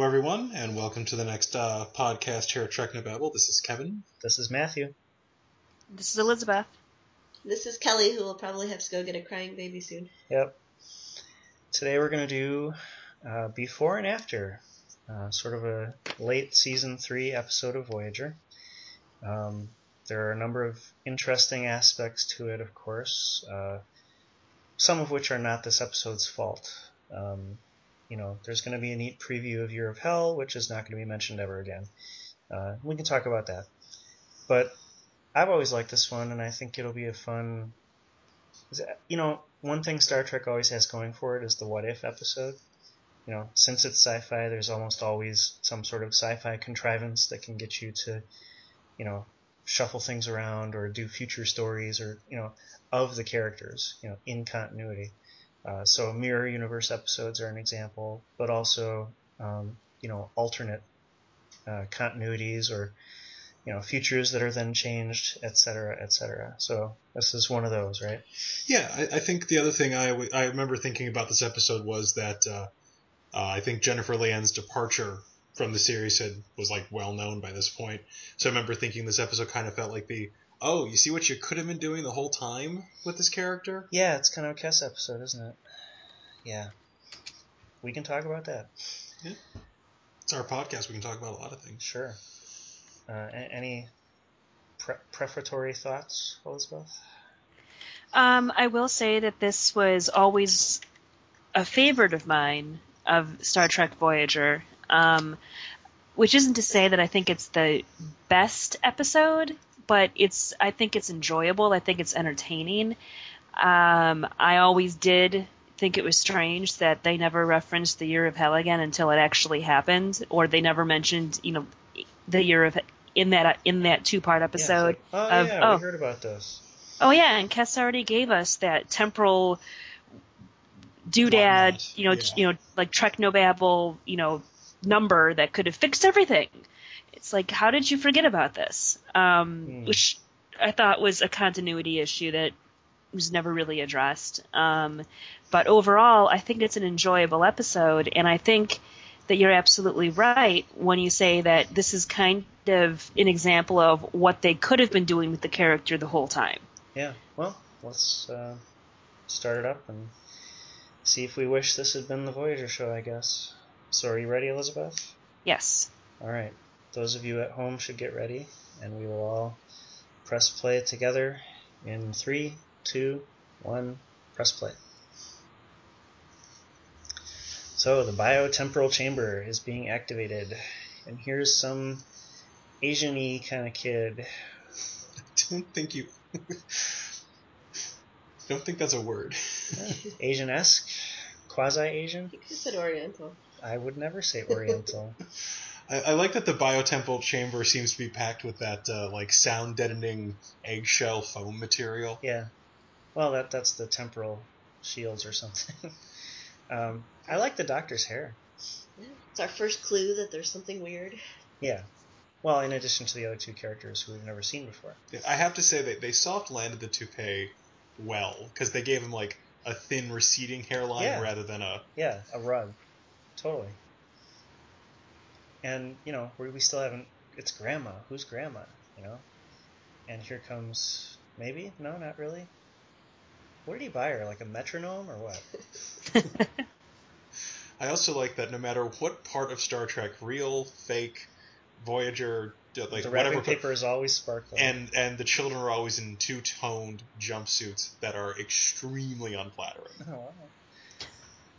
Hello, everyone, and welcome to the next uh, podcast here at Trek Babel. This is Kevin. This is Matthew. This is Elizabeth. This is Kelly, who will probably have to go get a crying baby soon. Yep. Today we're going to do uh, before and after, uh, sort of a late season three episode of Voyager. Um, there are a number of interesting aspects to it, of course, uh, some of which are not this episode's fault. Um, you know, there's going to be a neat preview of Year of Hell, which is not going to be mentioned ever again. Uh, we can talk about that. But I've always liked this one, and I think it'll be a fun. You know, one thing Star Trek always has going for it is the what if episode. You know, since it's sci-fi, there's almost always some sort of sci-fi contrivance that can get you to, you know, shuffle things around or do future stories or you know of the characters, you know, in continuity. Uh, so mirror universe episodes are an example, but also um, you know alternate uh, continuities or you know futures that are then changed, et cetera, et cetera. So this is one of those, right? Yeah, I, I think the other thing I, w- I remember thinking about this episode was that uh, uh, I think Jennifer Lien's departure from the series had was like well known by this point. So I remember thinking this episode kind of felt like the oh, you see what you could have been doing the whole time with this character? Yeah, it's kind of a Kes episode, isn't it? Yeah. We can talk about that. Yeah. It's our podcast. We can talk about a lot of things. Sure. Uh, any pre- prefatory thoughts, Elizabeth? Um, I will say that this was always a favorite of mine of Star Trek Voyager, um, which isn't to say that I think it's the best episode, but it's I think it's enjoyable. I think it's entertaining. Um, I always did think it was strange that they never referenced the Year of Hell again until it actually happened, or they never mentioned you know the Year of in that in that two part episode. Yeah, oh, of, yeah, oh. we heard about this. Oh yeah, and Kes already gave us that temporal doodad, you know, yeah. you know, like Treknobabble, you know, number that could have fixed everything. It's like, how did you forget about this? Um, Hmm. Which I thought was a continuity issue that was never really addressed. Um, but overall, I think it's an enjoyable episode, and I think that you're absolutely right when you say that this is kind of an example of what they could have been doing with the character the whole time. Yeah. Well, let's uh, start it up and see if we wish this had been the Voyager show, I guess. So, are you ready, Elizabeth? Yes. All right. Those of you at home should get ready, and we will all press play together in three, two, one. Press play. So the biotemporal chamber is being activated, and here's some Asian-y kind of kid. I don't think you. don't think that's a word. Asian-esque, quasi-Asian. You could have said Oriental. I would never say Oriental. I, I like that the biotemporal chamber seems to be packed with that uh, like sound deadening eggshell foam material. Yeah. Well, that that's the temporal shields or something. um, I like the doctor's hair. Yeah. It's our first clue that there's something weird. Yeah. Well, in addition to the other two characters who we've never seen before. I have to say that they soft landed the toupee well because they gave him like a thin receding hairline Yeah. rather than a Yeah, a rug. Totally. And, you know, we, we still haven't. It's Grandma. Who's Grandma? You know? And here comes. Maybe? No, not really. What did he buy her? Like a metronome or what? I also like that no matter what part of Star Trek, real, fake, Voyager, d- like the wrapping whatever, paper is always sparkling. and and the children are always in two toned jumpsuits that are extremely unflattering. Oh, wow.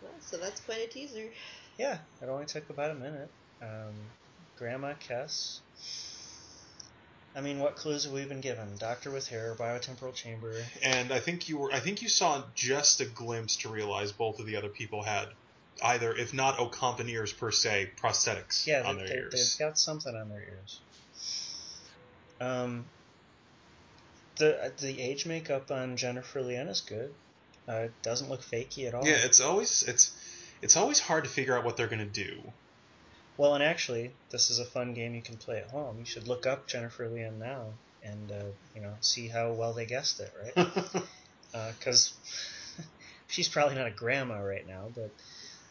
Well, so that's quite a teaser. Yeah, it only took about a minute. Um, Grandma Kes. I mean, what clues have we been given? Doctor with hair, biotemporal chamber. And I think you were I think you saw just a glimpse to realize both of the other people had either, if not Ocampan ears per se, prosthetics Yeah, on they, their they, ears. they've got something on their ears. Um, the the age makeup on Jennifer Lien is good. Uh, it doesn't look fakey at all. Yeah, it's always it's it's always hard to figure out what they're gonna do. Well, and actually, this is a fun game you can play at home. You should look up Jennifer Lien now and uh, you know see how well they guessed it, right? Because she's probably not a grandma right now, but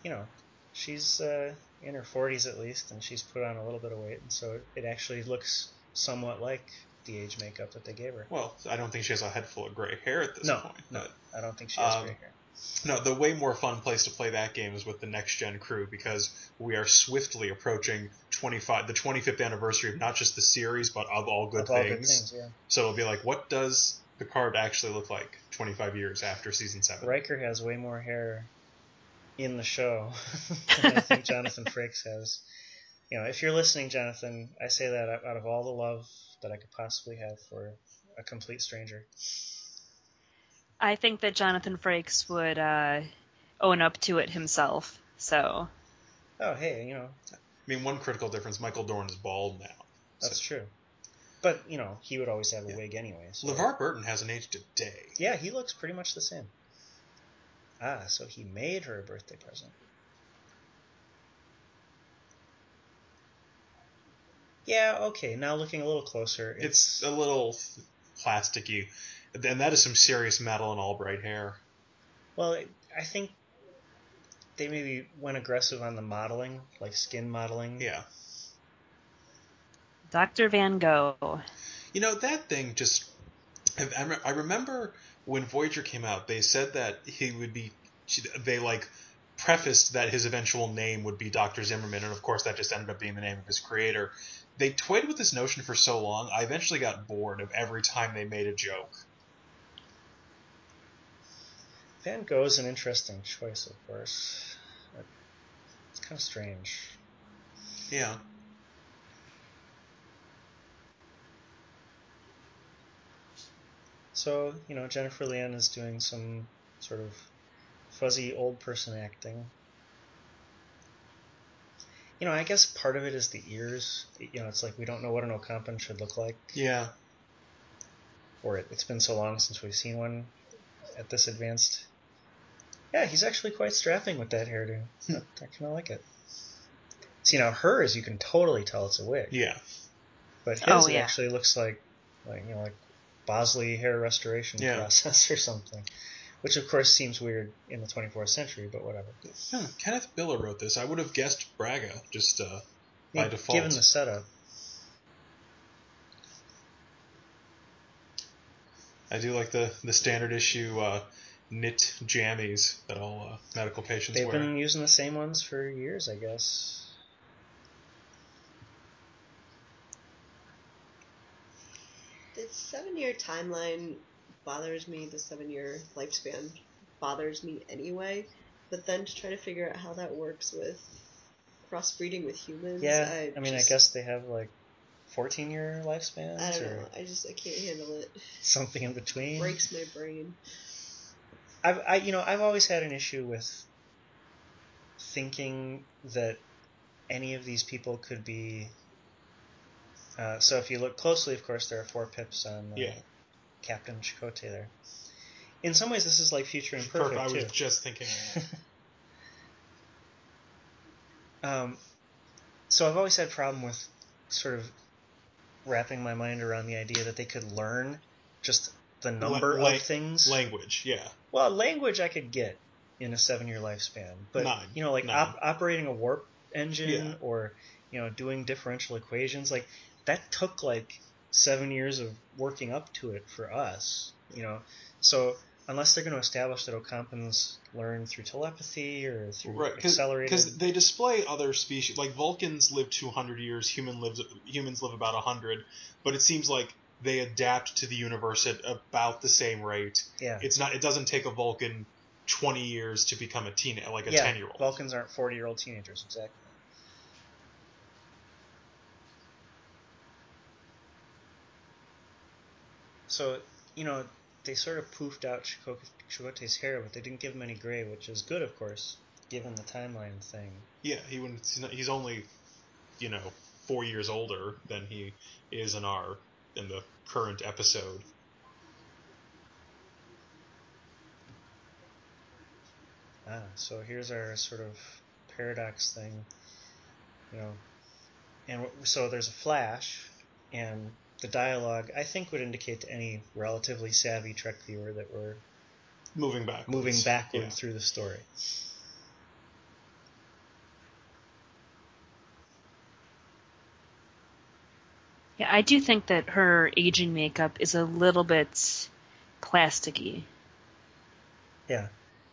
you know, she's uh, in her 40s at least, and she's put on a little bit of weight, and so it actually looks somewhat like the age makeup that they gave her. Well, I don't think she has a head full of gray hair at this No, point. no. I don't think she has Um, gray hair. No, the way more fun place to play that game is with the next gen crew because we are swiftly approaching 25 the 25th anniversary of not just the series but of all good Of all things. good things, yeah. So it'll be like, what does Picard actually look like 25 years after season seven? Riker has way more hair in the show than I think Jonathan Frakes has. You know, if you're listening, Jonathan, I say that out out of all the love that I could possibly have for a complete stranger. I think that Jonathan Frakes would uh, own up to it himself. So Oh, hey, you know, I mean, one critical difference: Michael Dorn is bald now. that's So- true. But, you know, he would always have a Yeah. wig anyway. So. LeVar Burton hasn't aged a day. Yeah, he looks pretty much the same. Ah, so he made her a birthday present. Yeah, okay, now looking a little closer, It's a little plasticky, and that is some serious Madeleine Albright hair. Well, I think they maybe went aggressive on the modeling, like skin modeling. Yeah. Dr. Van Gogh. You know, that thing just. I- I re- I remember when Voyager came out, they said that he would be. They, like, prefaced that his eventual name would be Dr. Zimmerman, and of course that just ended up being the name of his creator. They toyed with this notion for so long, I eventually got bored of every time they made a joke. Van Gogh's an interesting choice, of course. It's kind of strange. Yeah. So, you know, Jennifer Lien is doing some sort of fuzzy old person acting. You know, I guess part of it is the ears. You know, it's like we don't know what an Ocampan should look like, Yeah. or it, it's been so long since we've seen one at this advanced. Yeah, he's actually quite strapping with that hairdo. I, I kind of like it. See, now hers, you can totally tell it's a wig. Yeah. But his Oh, yeah. actually looks like, like you know, like Bosley hair restoration Yeah. process or something, which of course seems weird in the 24th century, but whatever. Hmm, Kenneth Biller wrote this. I would have guessed Braga, just uh, by Yeah, default. Given the setup, I do like the, the standard issue uh, knit jammies that all uh, medical patients they've wear. been using the same ones for years, I guess. The seven year timeline bothers me. The seven year lifespan bothers me anyway. But then to try to figure out how that works with crossbreeding with humans, Yeah, I, I mean, just, I guess they have like 14 year lifespans I don't or know. I just I can't handle it. something in between. Breaks my brain. I've, I, you know, I've always had an issue with thinking that any of these people could be. Uh, so if you look closely, of course, there are four pips on uh, Yeah. Captain Chakotay there. In some ways, this is like Future Imperfect. Perfect. I was too. just thinking. Um, so I've always had a problem with sort of wrapping my mind around the idea that they could learn just the number la- of things. language, yeah. Well, language I could get in a seven-year lifespan, but Nine. you know, like op- operating a warp engine Yeah. or you know doing differential equations, like that took like seven years of working up to it for us. You know, so unless they're going to establish that Ocampans learn through telepathy or through Right, accelerated, because they display other species. Like Vulcans live 200 years, human lives humans live about 100, but it seems like they adapt to the universe at about the same rate. yeah, It's not. It doesn't take a Vulcan 20 years to become a teen, like a yeah, 10 year old. Vulcans aren't forty-year-old teenagers, exactly. So you know they sort of poofed out Chakotay- Chakotay's hair, but they didn't give him any gray, which is good, of course, given the timeline thing. Yeah, he wouldn't. He's only, you know, four years older than he is in our in the current episode. Ah, so here's our sort of paradox thing, you know, and so there's a flash, and the dialogue I think would indicate to any relatively savvy Trek viewer that we're Moving back. moving backward Yeah. through the story. Yeah, I do think that her aging makeup is a little bit plasticky. Yeah,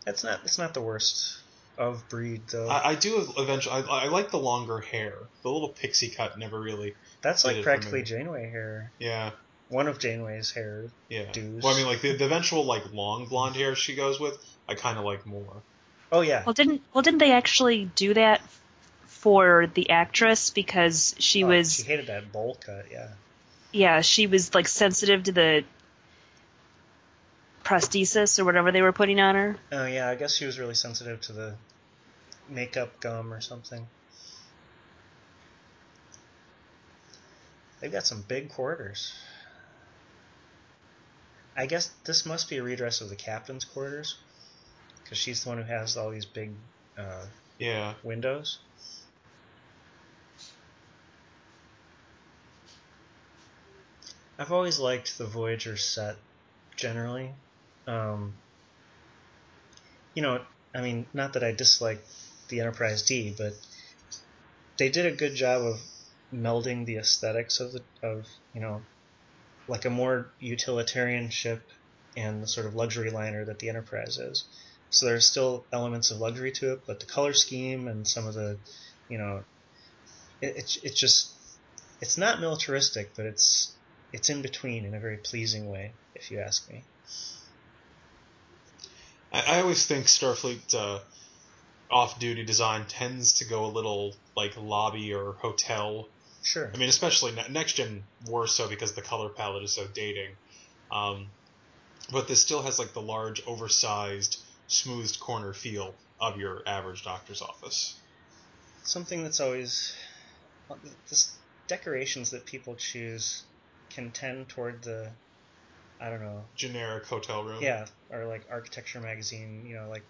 that's not that's not the worst of breed though. I, I do eventually. I, I like the longer hair. The little pixie cut never really. that's like practically. Janeway hair. Yeah, One of Janeway's hair. yeah. Dues. Well, I mean, like the, the eventual like long blonde hair she goes with, I kind of like more. Oh yeah, Well, didn't well didn't they actually do that for the actress because she Oh, was She hated that bowl cut. Yeah. yeah she was like sensitive to the prosthesis or whatever they were putting on her. Oh yeah, I guess she was really sensitive to the makeup gum or something. They've got some big quarters. I guess this must be a redress of the captain's quarters, because she's the one who has all these big uh, Yeah, windows. I've always liked the Voyager set generally. Um, you know, I mean, not that I dislike the Enterprise D, but they did a good job of melding the aesthetics of the of you know, like a more utilitarian ship and the sort of luxury liner that the Enterprise is. So there's still elements of luxury to it, but the color scheme and some of the, you know, it, it's it's just it's not militaristic, but it's it's in between in a very pleasing way, if you ask me. I, I always think Starfleet uh, off-duty design tends to go a little like lobby or hotel Sure. I mean, especially ne- next gen more so because the color palette is so dating. Um, but this still has like the large, oversized, smoothed corner feel of your average doctor's office. Something that's always well, this decorations that people choose can tend toward the I don't know, Generic hotel room. yeah, or like architecture magazine, you know, like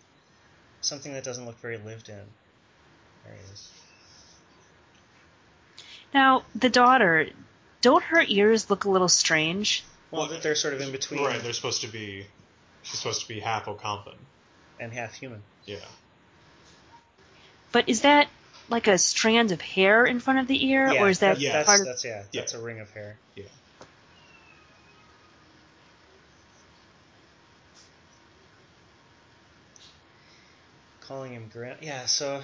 something that doesn't look very lived in. There it is. Now the daughter, don't her ears look a little strange? Well, Well, they're sort of in between Right. They're supposed to be. She's supposed to be half Ocampan. and half human. Yeah. But is that like a strand of hair in front of the ear, Yeah, or is that that- Yes. part of? that's yeah, Yeah. that's a ring of hair. Yeah. Calling him Grant. Yeah, so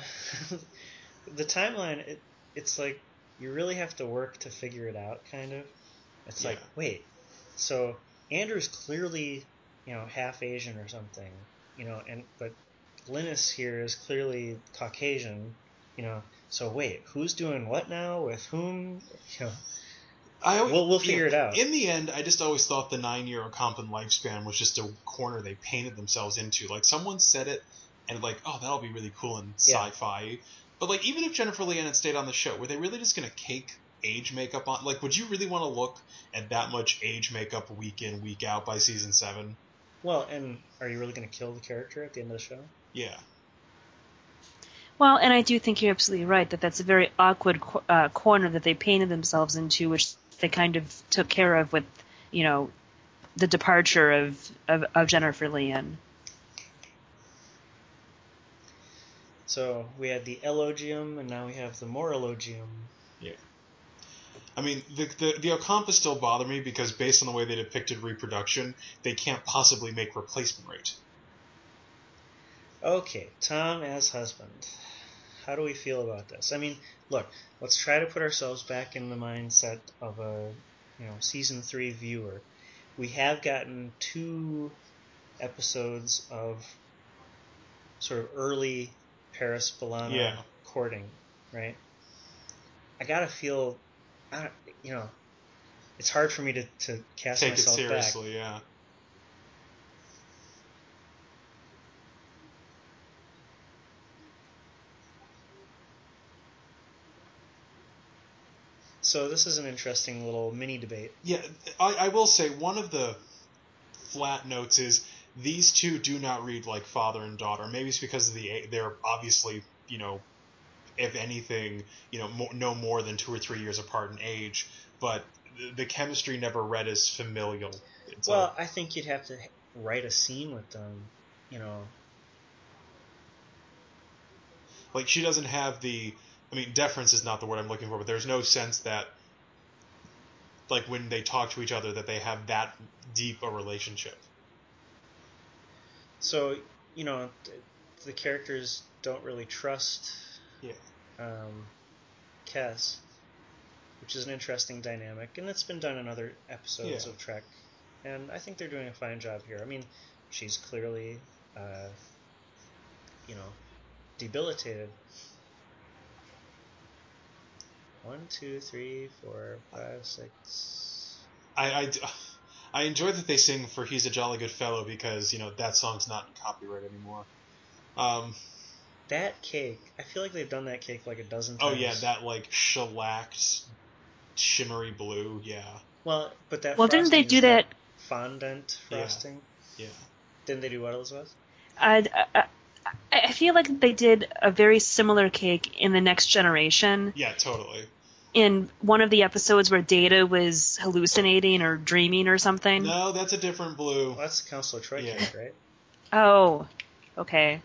the timeline, it, it's like you really have to work to figure it out, kind of. It's like, wait, so Andrew's clearly, you know, half Asian or something, you know, and but Linnis here is clearly Caucasian, you know. So wait, who's doing what now with whom? You know, I always, We'll- we'll figure it out. In the end, I just always thought the nine-year Ocampan lifespan was just a corner they painted themselves into. Like someone said it, and like, oh, that'll be really cool and Yeah. sci-fi. But like, even if Jennifer Lien had stayed on the show, were they really just gonna cake age makeup on? Like, would you really want to look at that much age makeup week in, week out by season seven? well, and are you really going to kill the character at the end of the show? Yeah. Well, and I do think you're absolutely right that that's a very awkward co- uh, corner that they painted themselves into, which they kind of took care of with, you know, the departure of of, of Jennifer Lien. So we had the elogium, and now we have the more elogium. Yeah. I mean, the, the the Ocampa still bother me because based on the way they depicted reproduction, they can't possibly make replacement rate. Okay, Tom as husband. How do we feel about this? I mean, look, let's try to put ourselves back in the mindset of a, you know, season three viewer. We have gotten two episodes of sort of early Paris B'Elanna Yeah. courting, right? I gotta feel, I don't, you know, it's hard for me to, to cast Take it myself back. seriously, yeah. So this is an interesting little mini debate. Yeah, I, I will say one of the flat notes is these two do not read like father and daughter. Maybe it's because of the they're obviously you know, if anything, you know, more, no more than two or three years apart in age. But the, chemistry never read as familial. It's Well, I think you'd have to write a scene with them, you know. like she doesn't have the. I mean, deference is not the word I'm looking for, but there's no sense that like when they talk to each other that they have that deep a relationship. So you know, th- the characters don't really trust Yeah. um, Kes, which is an interesting dynamic, and it's been done in other episodes Yeah. of Trek, and I think they're doing a fine job here. I mean, she's clearly, uh, you know, debilitated. One, two, three, four, five, six. I, I, I enjoy that they sing for "He's a Jolly Good Fellow" because you know that song's not in copyright anymore. Um, That cake, I feel like they've done that cake like a dozen times. oh yeah, that like shellacked, shimmery blue. Yeah, Well, but that. Well, didn't they do is that? fondant frosting? yeah. Didn't they do what, Elizabeth? I, I, I feel like they did a very similar cake in the Next Generation. Yeah, totally. In one of the episodes where Data was hallucinating or dreaming or something. No, that's a different blue. Well, that's Counselor Troi Yeah. cake, right? Oh, okay.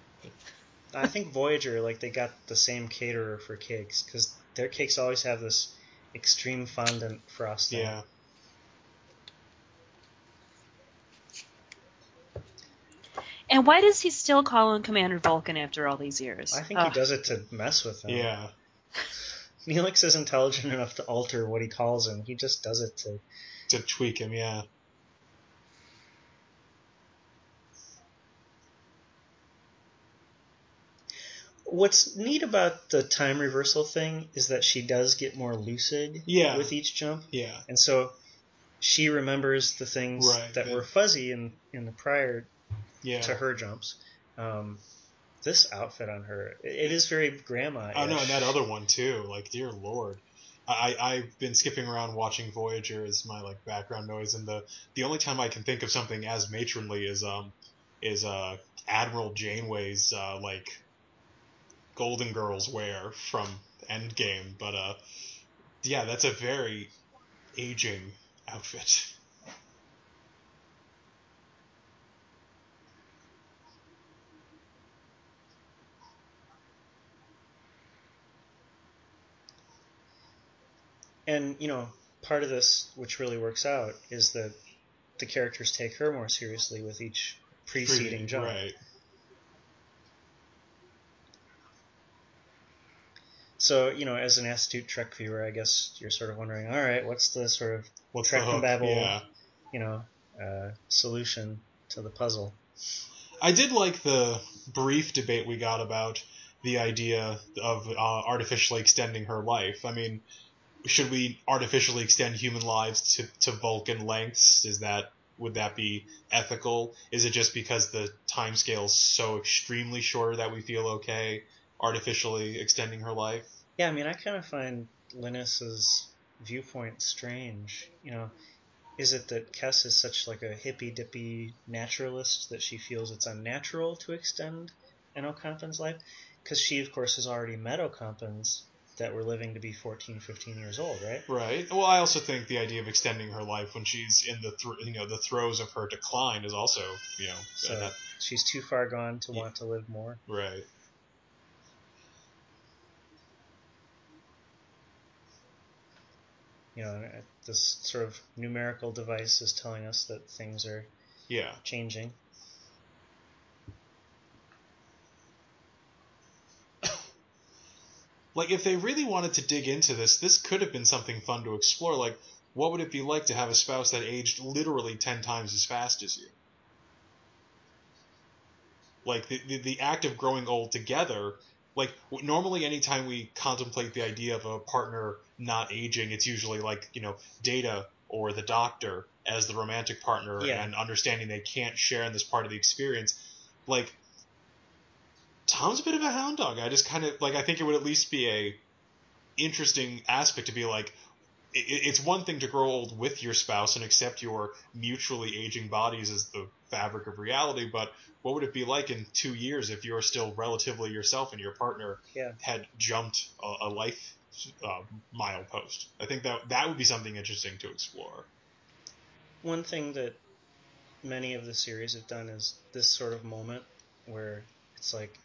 I think Voyager, like, they got the same caterer for cakes because their cakes always have this extreme fondant frosting. Yeah. And why does he still call him Commander Vulcan after all these years? I think Ugh. he does it to mess with them. Yeah. Neelix is intelligent enough to alter what he calls him. He just does it to. To tweak him, yeah. What's neat about the time reversal thing is that she does get more lucid Yeah. with each jump. Yeah. And so she remembers the things Right, that were fuzzy in, in the prior Yeah. to her jumps. Um, this outfit on her, it, is very grandma. Oh no, and that other one too. Like, dear lord, I- I've been skipping around watching Voyager as my like background noise, and the the only time I can think of something as matronly is um is uh Admiral Janeway's uh like Golden Girls wear from Endgame, but uh yeah, that's a very aging outfit. And, you know, part of this, which really works out, is that the characters take her more seriously with each preceding jump. Right. So, you know, as an astute Trek viewer, I guess you're sort of wondering, all right, what's the sort of, What's Trek and? Babel. Yeah. you know, uh, solution to the puzzle? I did like the brief debate we got about the idea of uh, artificially extending her life. I mean, should we artificially extend human lives to, to Vulcan lengths? Is that would that be ethical? Is it just because the time scale's so extremely short that we feel okay artificially extending her life? Yeah, I mean, I kind of find Linnis's viewpoint strange. You know, is it that Kes is such like a hippy dippy naturalist that she feels it's unnatural to extend an Ocampan's life? Because she, of course, has already met Ocampans that were living to be 14, 15 years old, right? Right. Well, I also think the idea of extending her life when she's in the thr you know the throes of her decline is also you know So that, she's too far gone to Yeah. want to live more. right. You know, uh, this sort of numerical device is telling us that things are Yeah. changing. Like if they really wanted to dig into this, this could have been something fun to explore. Like, what would it be like to have a spouse that aged literally ten times as fast as you? Like the the, the act of growing old together. Like normally, anytime we contemplate the idea of a partner not aging, it's usually like you know Data or the Doctor as the romantic partner, Yeah. and understanding they can't share in this part of the experience. Like Tom's a bit of a hound dog. I just kind of like. I think it would at least be a interesting aspect to be like. i- i it's one thing to grow old with your spouse and accept your mutually aging bodies as the fabric of reality, but what would it be like in two years if you're still relatively yourself and your partner Yeah. had jumped a, a life uh, mile post? I think that that would be something interesting to explore. One thing that many of the series have done is this sort of moment where it's like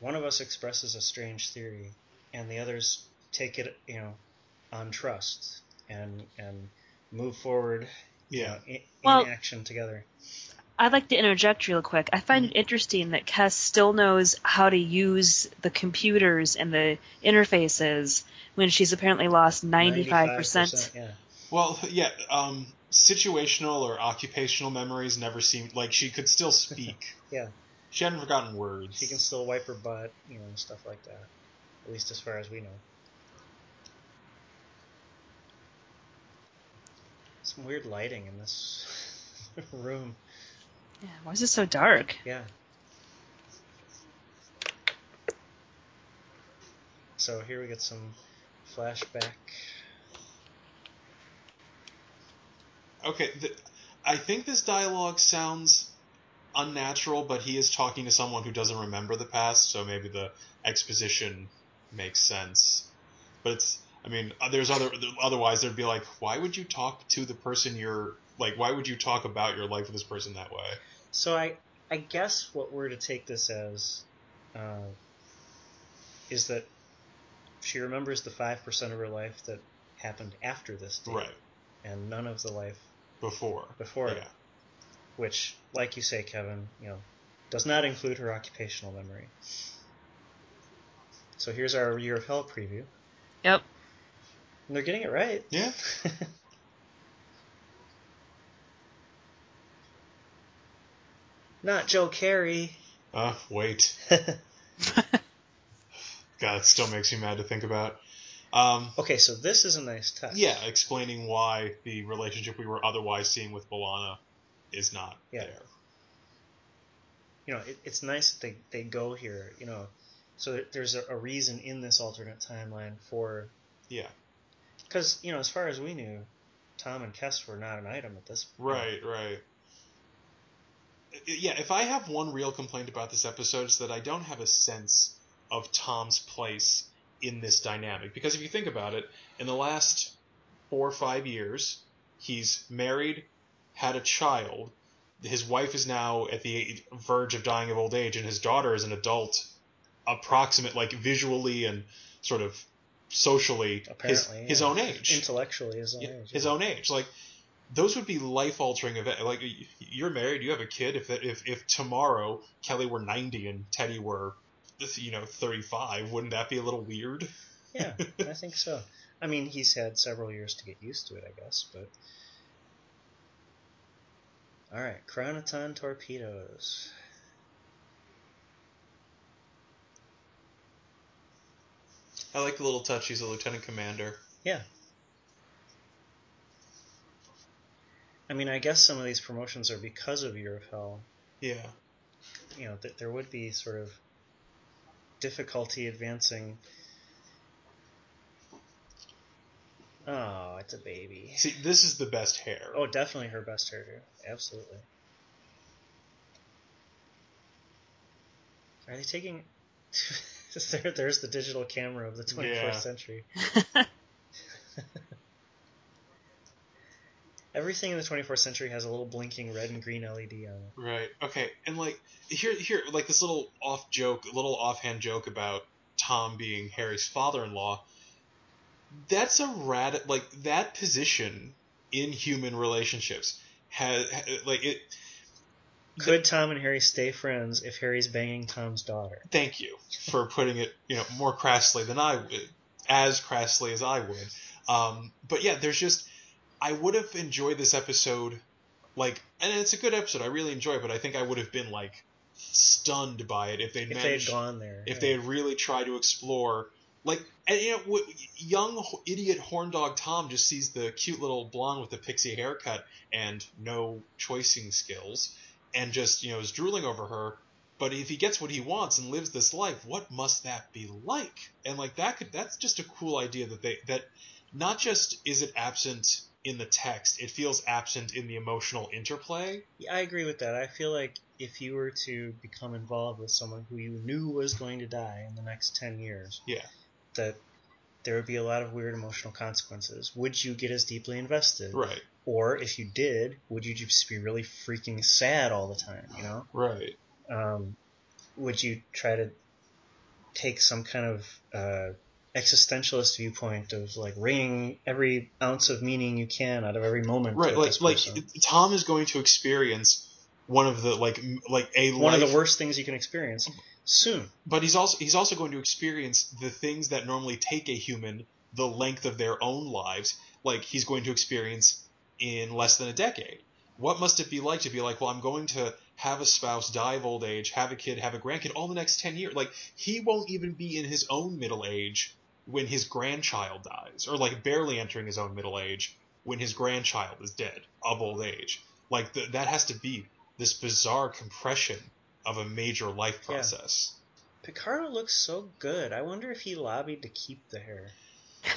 one of us expresses a strange theory and the others take it, you know, on trust. and and move forward. you know, in, Well- in action together. I'd like to interject real quick. I find it interesting that Kes still knows how to use the computers and the interfaces when she's apparently lost 95%. 95%, Yeah. Well, yeah. Um, situational or occupational memories never seem like she could still speak. Yeah. She hadn't forgotten words. She can still wipe her butt, you know, and stuff like that. At least as far as we know. Some weird lighting in this room. Yeah, why is it so dark? Yeah. So here we get some flashback. Okay, th- I think this dialogue sounds unnatural, but he is talking to someone who doesn't remember the past, so maybe the exposition makes sense. But it's, I mean, uh, there's other. Otherwise, there'd be like, why would you talk to the person you're like? Why would you talk about your life with this person that way? So I, I guess what we're to take this as, uh, is that she remembers the five percent of her life that happened after this date, Right and none of the life before. before yeah. It, which, like you say, Kevin, you know, does not include her occupational memory. So here's our Year of Hell preview. Yep. And they're getting it right. Yeah. Not Joe Carey. Uh, wait. God, it still makes me mad to think about. Um, okay, so this is a nice touch. yeah, explaining why the relationship we were otherwise seeing with B'Elanna is not Yeah. there. You know, it, it's nice that they, they go here, you know, so that there's a, a reason in this alternate timeline for. Yeah. Because, you know, as far as we knew, Tom and Kes were not an item at this point. Right, right. Yeah, if I have one real complaint about this episode, it's that I don't have a sense of Tom's place in this dynamic. Because if you think about it, in the last four or five years, he's married, had a child, his wife is now at the verge of dying of old age, and his daughter is an adult, approximate, like visually and sort of socially, his, Apparently, his yeah. own age Intellectually, his own yeah, age. his yeah. own age. Like those would be life altering events. Like you're married, you have a kid. If if if tomorrow Kelly were ninety and Teddy were, you know, thirty five, wouldn't that be a little weird? Yeah, I think so. I mean, he's had several years to get used to it, I guess, but. Alright, Chronoton torpedoes. I like the little touch. He's a lieutenant commander. Yeah. I mean, I guess some of these promotions are because of Year of Hell. Yeah. You know, that there would be sort of difficulty advancing. Oh, it's a baby. See, this is the best hair. Oh, definitely her best hair. Absolutely. Are they taking? there, there's the digital camera of the 21st Yeah. century. Everything in the 24th century has a little blinking red and green LED on it. Right. Okay. And like here, here, like this little off joke, a little offhand joke about Tom being Harry's father-in-law. That's a rad. Like that position in human relationships has like it. Could Tom and Harry stay friends if Harry's banging Tom's daughter? Thank you for putting it, you know, more crassly than I would, as crassly as I would. Um, but yeah, there's just I would have enjoyed this episode, like, and it's a good episode. I really enjoy it, but I think I would have been like stunned by it if they'd If they had managed, gone there. if yeah. they had really tried to explore, like, and you know, young idiot horn dog Tom just sees the cute little blonde with the pixie haircut and no choicing skills, and just you know is drooling over her. But if he gets what he wants and lives this life, what must that be like? And like that could that's just a cool idea that they that not just is it absent in the text, it feels absent in the emotional interplay. Yeah, I agree with that. I feel like if you were to become involved with someone who you knew was going to die in the next 10 years, Yeah. That there would be a lot of weird emotional consequences. Would you get as deeply invested? Right. Or if you did, would you just be really freaking sad all the time, you know? Right. Um, would you try to take some kind of uh, existentialist viewpoint of like wringing every ounce of meaning you can out of every moment. Right, like like. Tom is going to experience one of the like like a one life, of the worst things you can experience soon. but he's also he's also going to experience the things that normally take a human the length of their own lives like he's going to experience in less than a decade. What must it be like to be like well i'm going to have a spouse die of old age have a kid have a grandkid all the next 10 years? Like he won't even be in his own middle age when his grandchild dies or like barely entering his own middle age when his grandchild is dead of old age. Like th- that has to be this bizarre compression of a major life Yeah. process Picardo looks so good. I wonder if he lobbied to keep the hair.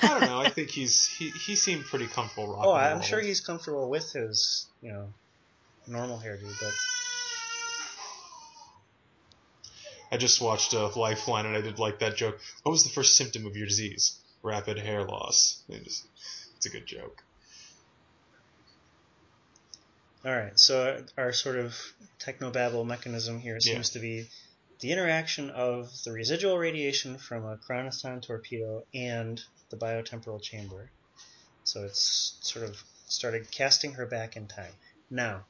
I don't know. I think he's he, he seemed pretty comfortable rocking. Oh, I'm world. sure he's comfortable with his, you know, normal hairdo, but I just watched uh, Lifeline and I did like that joke. What was the first symptom of your disease? Rapid hair loss. Just- it's a good joke. All right. So our sort of technobabble mechanism here Yeah. seems to be the interaction of the residual radiation from a chronoton torpedo and the biotemporal chamber. So it's sort of started casting her back in time. Now,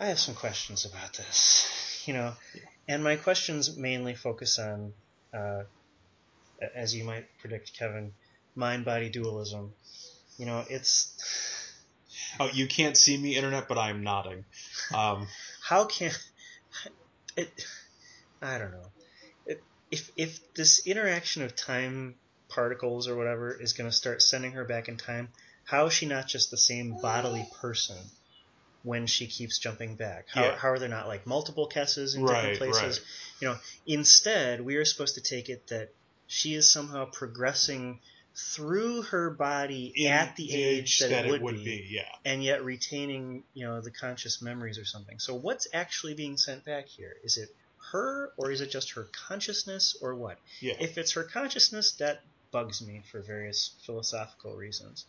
I have some questions about this, you know, and my questions mainly focus on, uh, as you might predict, Kevin, mind-body dualism. You know, it's Oh, you can't see me, internet, but I'm nodding. Um, how can it? I don't know. It, if if this interaction of time particles or whatever is going to start sending her back in time, how is she not just the same bodily person when she keeps jumping back? How, Yeah. how are there not like multiple Kesses in Right, different places? right. You know, instead we are supposed to take it that she is somehow progressing through her body in at the age that, it would, be Yeah. and yet retaining you know the conscious memories or something. So what's actually being sent back here? Is it her or is it just her consciousness or what? Yeah. if it's her consciousness that bugs me for various philosophical reasons.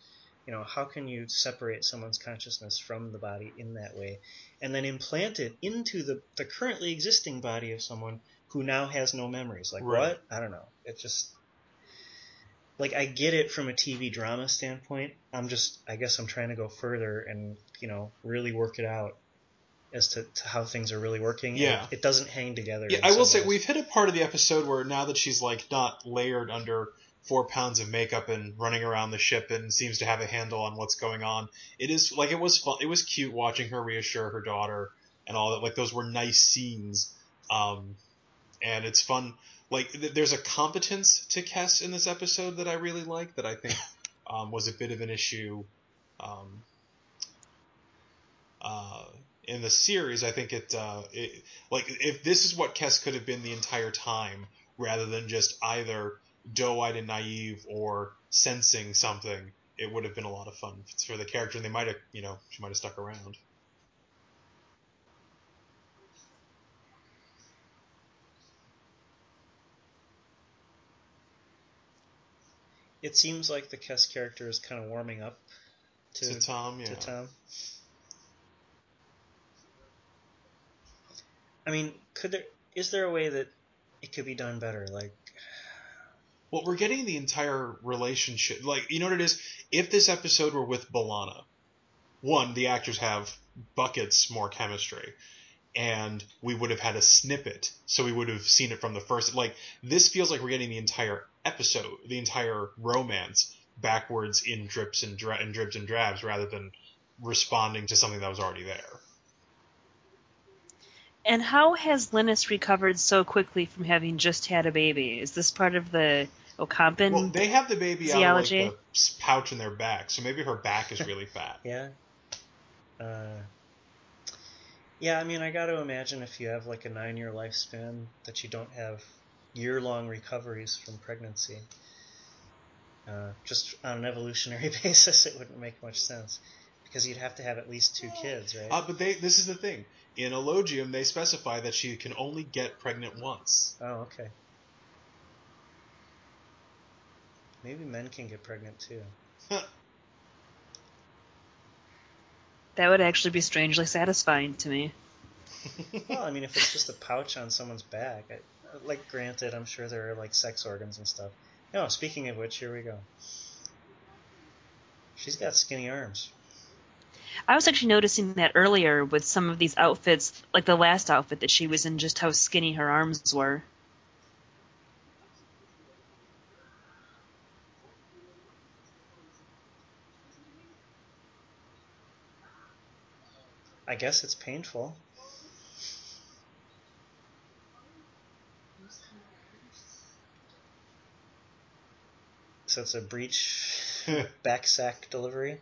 You know how can you separate someone's consciousness from the body in that way and then implant it into the, the currently existing body of someone who now has no memories? Like Right. what? I don't know. It just like I get it from a TV drama standpoint. I'm just I guess I'm trying to go further and you know really work it out as to, to how things are really working. Yeah. it, doesn't hang together. Yeah, I will say ways. we've hit a part of the episode where now that she's like not layered under four pounds of makeup and running around the ship and seems to have a handle on what's going on, it is like it was fun. It was cute watching her reassure her daughter and all that. Like those were nice scenes, um, and it's fun. Like th- there's a competence to Kes in this episode that I really like that I think um, was a bit of an issue. Um, uh, in the series, I think it, uh, it like if this is what Kes could have been the entire time, rather than just either doe-eyed and naive or sensing something, it would have been a lot of fun for the character, and they might have, you know, she might have stuck around. It seems like the Kes character is kind of warming up to, To Tom, yeah. to Tom. I mean, could there is there a way that it could be done better? Like, Well, we're getting the entire relationship. Like, you know what it is? If this episode were with B'Elanna, one, the actors have buckets more chemistry, and we would have had a snippet, so we would have seen it from the first. Like, this feels like we're getting the entire episode, the entire romance, backwards in drips and, dra- and dribs and drabs, rather than responding to something that was already there. And how has Linnis recovered so quickly from having just had a baby? Is this part of the Ocampan? Well, they have the baby out of like, the pouch in their back, so maybe her back is really fat. yeah, uh, yeah. I mean, I got to imagine if you have like a nine-year lifespan, that you don't have year-long recoveries from pregnancy. Uh, just on an evolutionary basis, it wouldn't make much sense because you'd have to have at least two kids, right? Uh, but they this is the thing. In Elogium, they specify that she can only get pregnant once. Oh, okay. Maybe men can get pregnant too. that would actually be strangely satisfying to me. Well, I mean, if it's just a pouch on someone's back, I, like, granted, I'm sure there are like sex organs and stuff, Oh, speaking of which, here we go. She's got skinny arms. I was actually noticing that earlier with some of these outfits, like the last outfit that she was in, just how skinny her arms were. I guess it's painful. So it's a breech back sack delivery.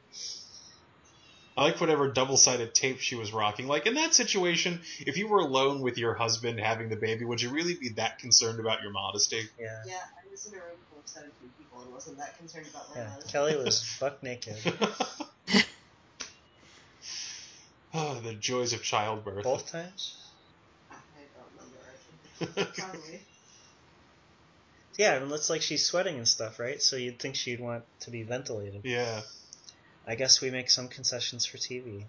I like whatever double sided tape she was rocking. Like in that situation, if you were alone with your husband having the baby, would you really be that concerned about your modesty? Yeah. Yeah, I was in a room full of 17 people and wasn't that concerned about my Yeah. modesty. Kelly was buck naked. oh, the joys of childbirth. Both times? I don't remember. actually. Probably. Yeah, and looks like she's sweating and stuff, right? So you'd think she'd want to be ventilated. yeah. I guess we make some concessions for TV.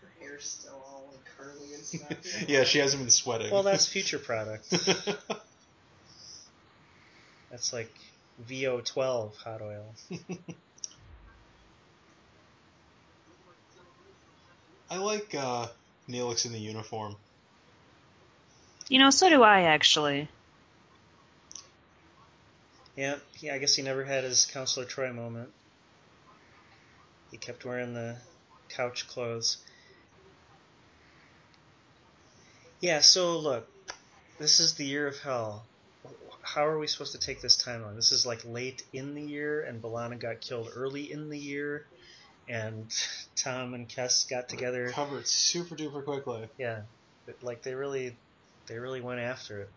Her hair's still all like curly and stuff. Yeah, she hasn't been sweating. Well, that's future product. That's like VO12 hot oil. I like uh, Neelix in the uniform. You know, so do I actually. Yeah, yeah, I guess he never had his Counselor Troi moment. He kept wearing the couch clothes. Yeah, so look, this is the year of hell. How are we supposed to take this timeline? This is like late in the year, and B'Elanna got killed early in the year, and Tom and Kes got together. Covered super duper quickly. Yeah, like they really, they really went after it.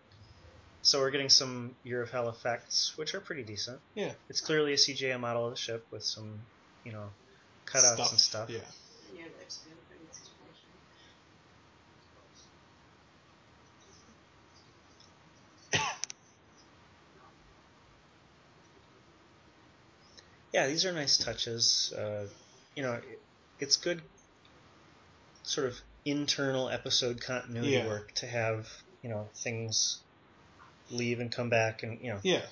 So we're getting some Year of Hell effects, which are pretty decent. Yeah. It's clearly a CGI model of the ship with some, you know, cutouts and stuff. Yeah. Near lifespan pregnant situation. Yeah, these are nice touches. Uh, you know, it, it's good sort of internal episode continuity Yeah. work to have, you know, things leave and come back and, you know, Yeah.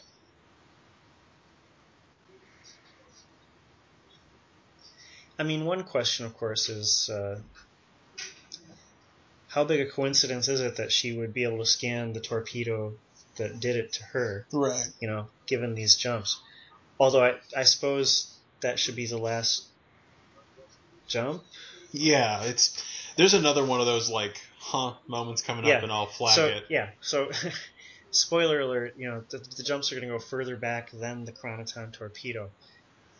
I mean, one question, of course, is uh, how big a coincidence is it that she would be able to scan the torpedo that did it to her, Right. you know, given these jumps? Although I, I suppose that should be the last jump. Yeah, it's there's another one of those like huh moments coming Yeah. up and I'll flag so, it. Yeah, so spoiler alert, you know, the, the jumps are going to go further back than the Chronoton torpedo.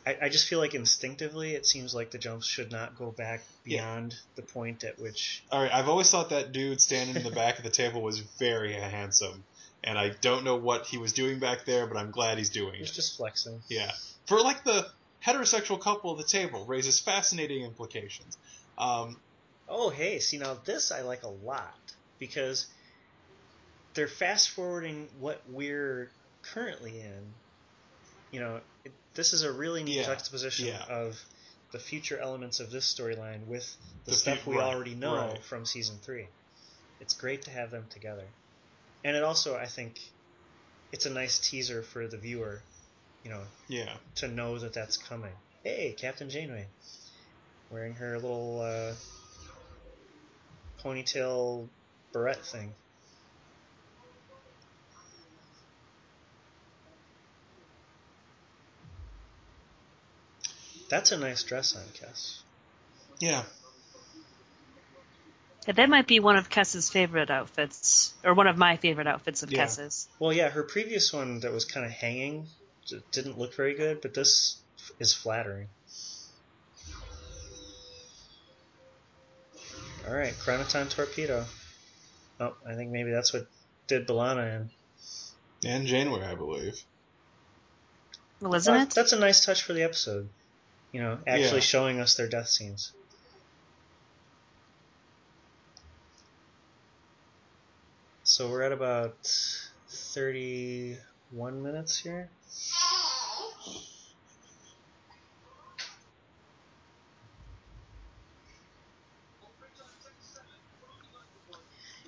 I, I just feel like instinctively it seems like the jumps should not go back Yeah. beyond the point at which All right, I've always thought that dude standing in the back of the table was very handsome, and I don't know what he was doing back there, but I'm glad he's doing He's it. just flexing. Yeah, for like the heterosexual couple at the table raises fascinating implications. Um, Oh, hey, see now this I like a lot because they're fast forwarding what we're currently in. You know, it, this is a really neat Yeah, juxtaposition yeah. of the future elements of this storyline with the, The stuff fu- we right, already know right. from season three. It's great to have them together, and it also I think it's a nice teaser for the viewer. You know, yeah, to know that that's coming. Hey, Captain Janeway, wearing her little uh, ponytail barrette thing. That's a nice dress on Kes. yeah, Yeah, that might be one of Kes's favorite outfits, or one of my favorite outfits of Yeah. Kes's. Well, yeah, her previous one that was kind of hanging didn't look very good, but this is flattering. All right, Chronoton torpedo. Oh, I think maybe that's what did B'Elanna in. and Janeway, I believe. Well, isn't Well, it? That's a nice touch for the episode. You know, actually Yeah. showing us their death scenes. So we're at about 31 minutes here.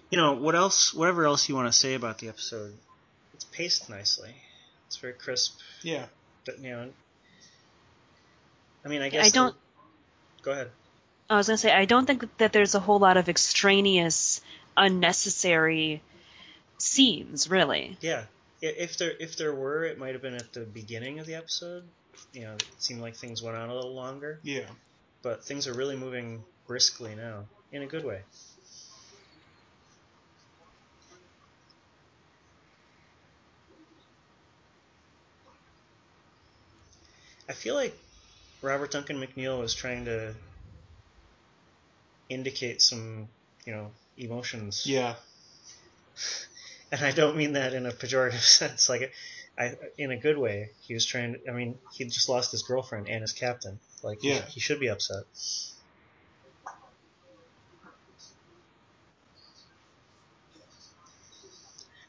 You know, what else, whatever else you want to say about the episode, it's paced nicely. It's very crisp. Yeah. But you know, I mean, I guess I don't. the- go ahead. I was gonna say I don't think that there's a whole lot of extraneous, unnecessary scenes, really. Yeah, I- if there if there were, it might have been at the beginning of the episode. You know, it seemed like things went on a little longer, Yeah. but things are really moving briskly now in a good way. I feel like Robert Duncan McNeil was trying to indicate some, you know, emotions Yeah. and I don't mean that in a pejorative sense. Like, I in a good way. He was trying. To, I mean, he just lost his girlfriend and his captain. Like, he- he, should be upset.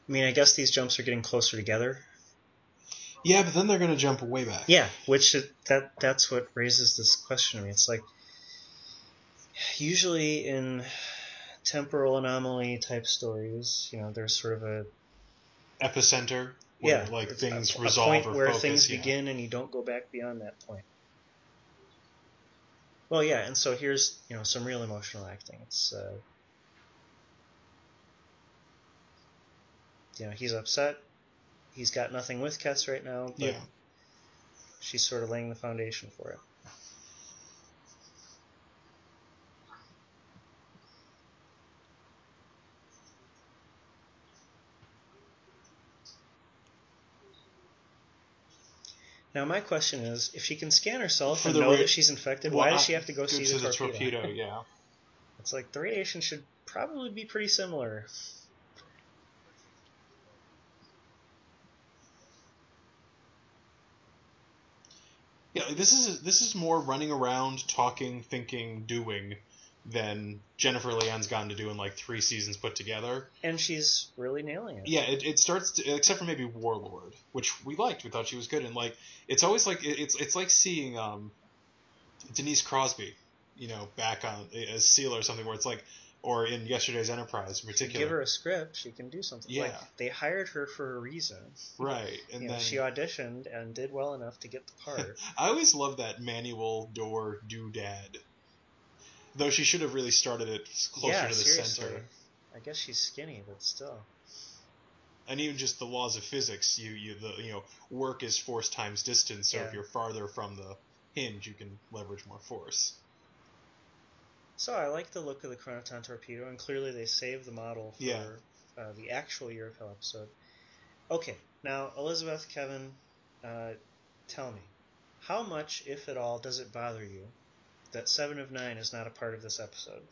I mean, I guess these jumps are getting closer together. Yeah, but then they're gonna jump way back. Yeah, which it, that that's what raises this question to me. It's like usually in temporal anomaly type stories, you know, there's sort of a Epicenter. Where, yeah, like things a, a resolve point or where focus. things yeah. begin and you don't go back beyond that point. Well, yeah, and so here's you know some real emotional acting. It's uh, you know he's upset. He's got nothing with Kes right now, but Yeah. she's sort of laying the foundation for it. Now my question is, if she can scan herself For and know ra- that she's infected, Well, why does she have to go, see to the, the torpedo? Yeah. It's like the radiation should probably be pretty similar. Yeah, this is this is more running around, talking, thinking, doing than Jennifer Lien's gotten to do in like three seasons put together. And she's really nailing it. Yeah, it, it starts to, except for maybe Warlord, which we liked. We thought she was good, and like it's always like it, it's it's like seeing um, Denise Crosby, you know, back on as Sela or something, where it's like, or in yesterday's Enterprise in particular, give her a script, she can do something. Yeah. Like they hired her for a reason. right? And you know, she auditioned and did well enough to get the part. I always love that manual door doodad. Though she should have really started it closer yeah, to the seriously. center. I guess she's skinny, but still. and even just the laws of physics you you the you know work is force times distance so Yeah. if you're farther from the hinge you can leverage more force So I like the look of the Chronoton torpedo, and clearly they saved the model for Yeah. uh, the actual Year of episode. Okay, now Elizabeth, Kevin, uh, tell me, how much, if at all, does it bother you that Seven of Nine is not a part of this episode?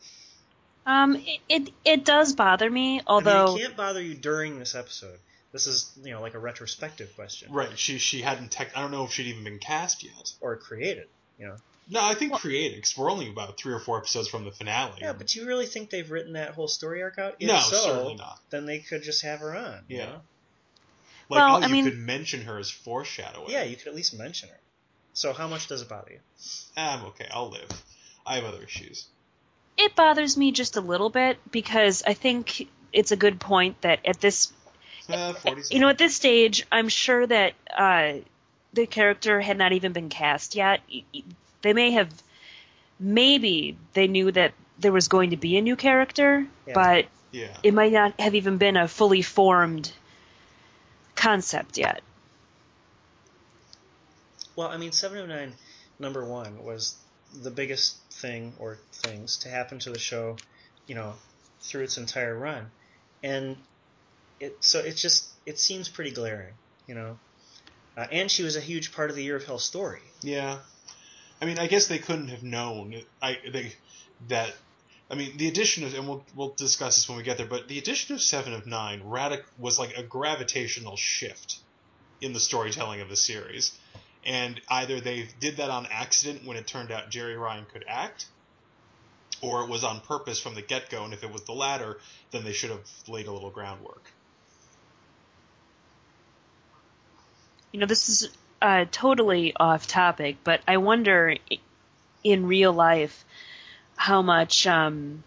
Um, it it, it does bother me, although I mean, it can't bother you during this episode. This is, you know, like a retrospective question right she she hadn't tech i don't know if she'd even been cast yet or created. You know, no i think created because we're only about three or four episodes from the finale yeah, but do you really think they've written that whole story arc out? If no so, certainly not Then they could just have her on. you Yeah. know? like Well, oh I you mean- could mention her as foreshadowing Yeah, you could at least mention her. So how much does it bother you? i'm okay i'll live i have other issues it bothers me just a little bit because I think it's a good point that at this uh, you know at this stage I'm sure that uh, the character had not even been cast yet. Y- y- They may have maybe they knew that there was going to be a new character, Yeah. but yeah it might not have even been a fully formed concept yet. Well, I mean, 709 number one was the biggest thing or things to happen to the show, you know, through its entire run, and it so it just it seems pretty glaring, you know. Uh, and she was a huge part of the Year of Hell story. Yeah, I mean, I guess they couldn't have known. I they that. I mean, the addition of, and we'll we'll discuss this when we get there, but the addition of Seven of Nine radic was like a gravitational shift in the storytelling of the series, and either they did that on accident when it turned out Jeri Ryan could act, or it was on purpose from the get go. And if it was the latter, then they should have laid a little groundwork. You know, this is uh, totally off topic, but I wonder in real life how much um,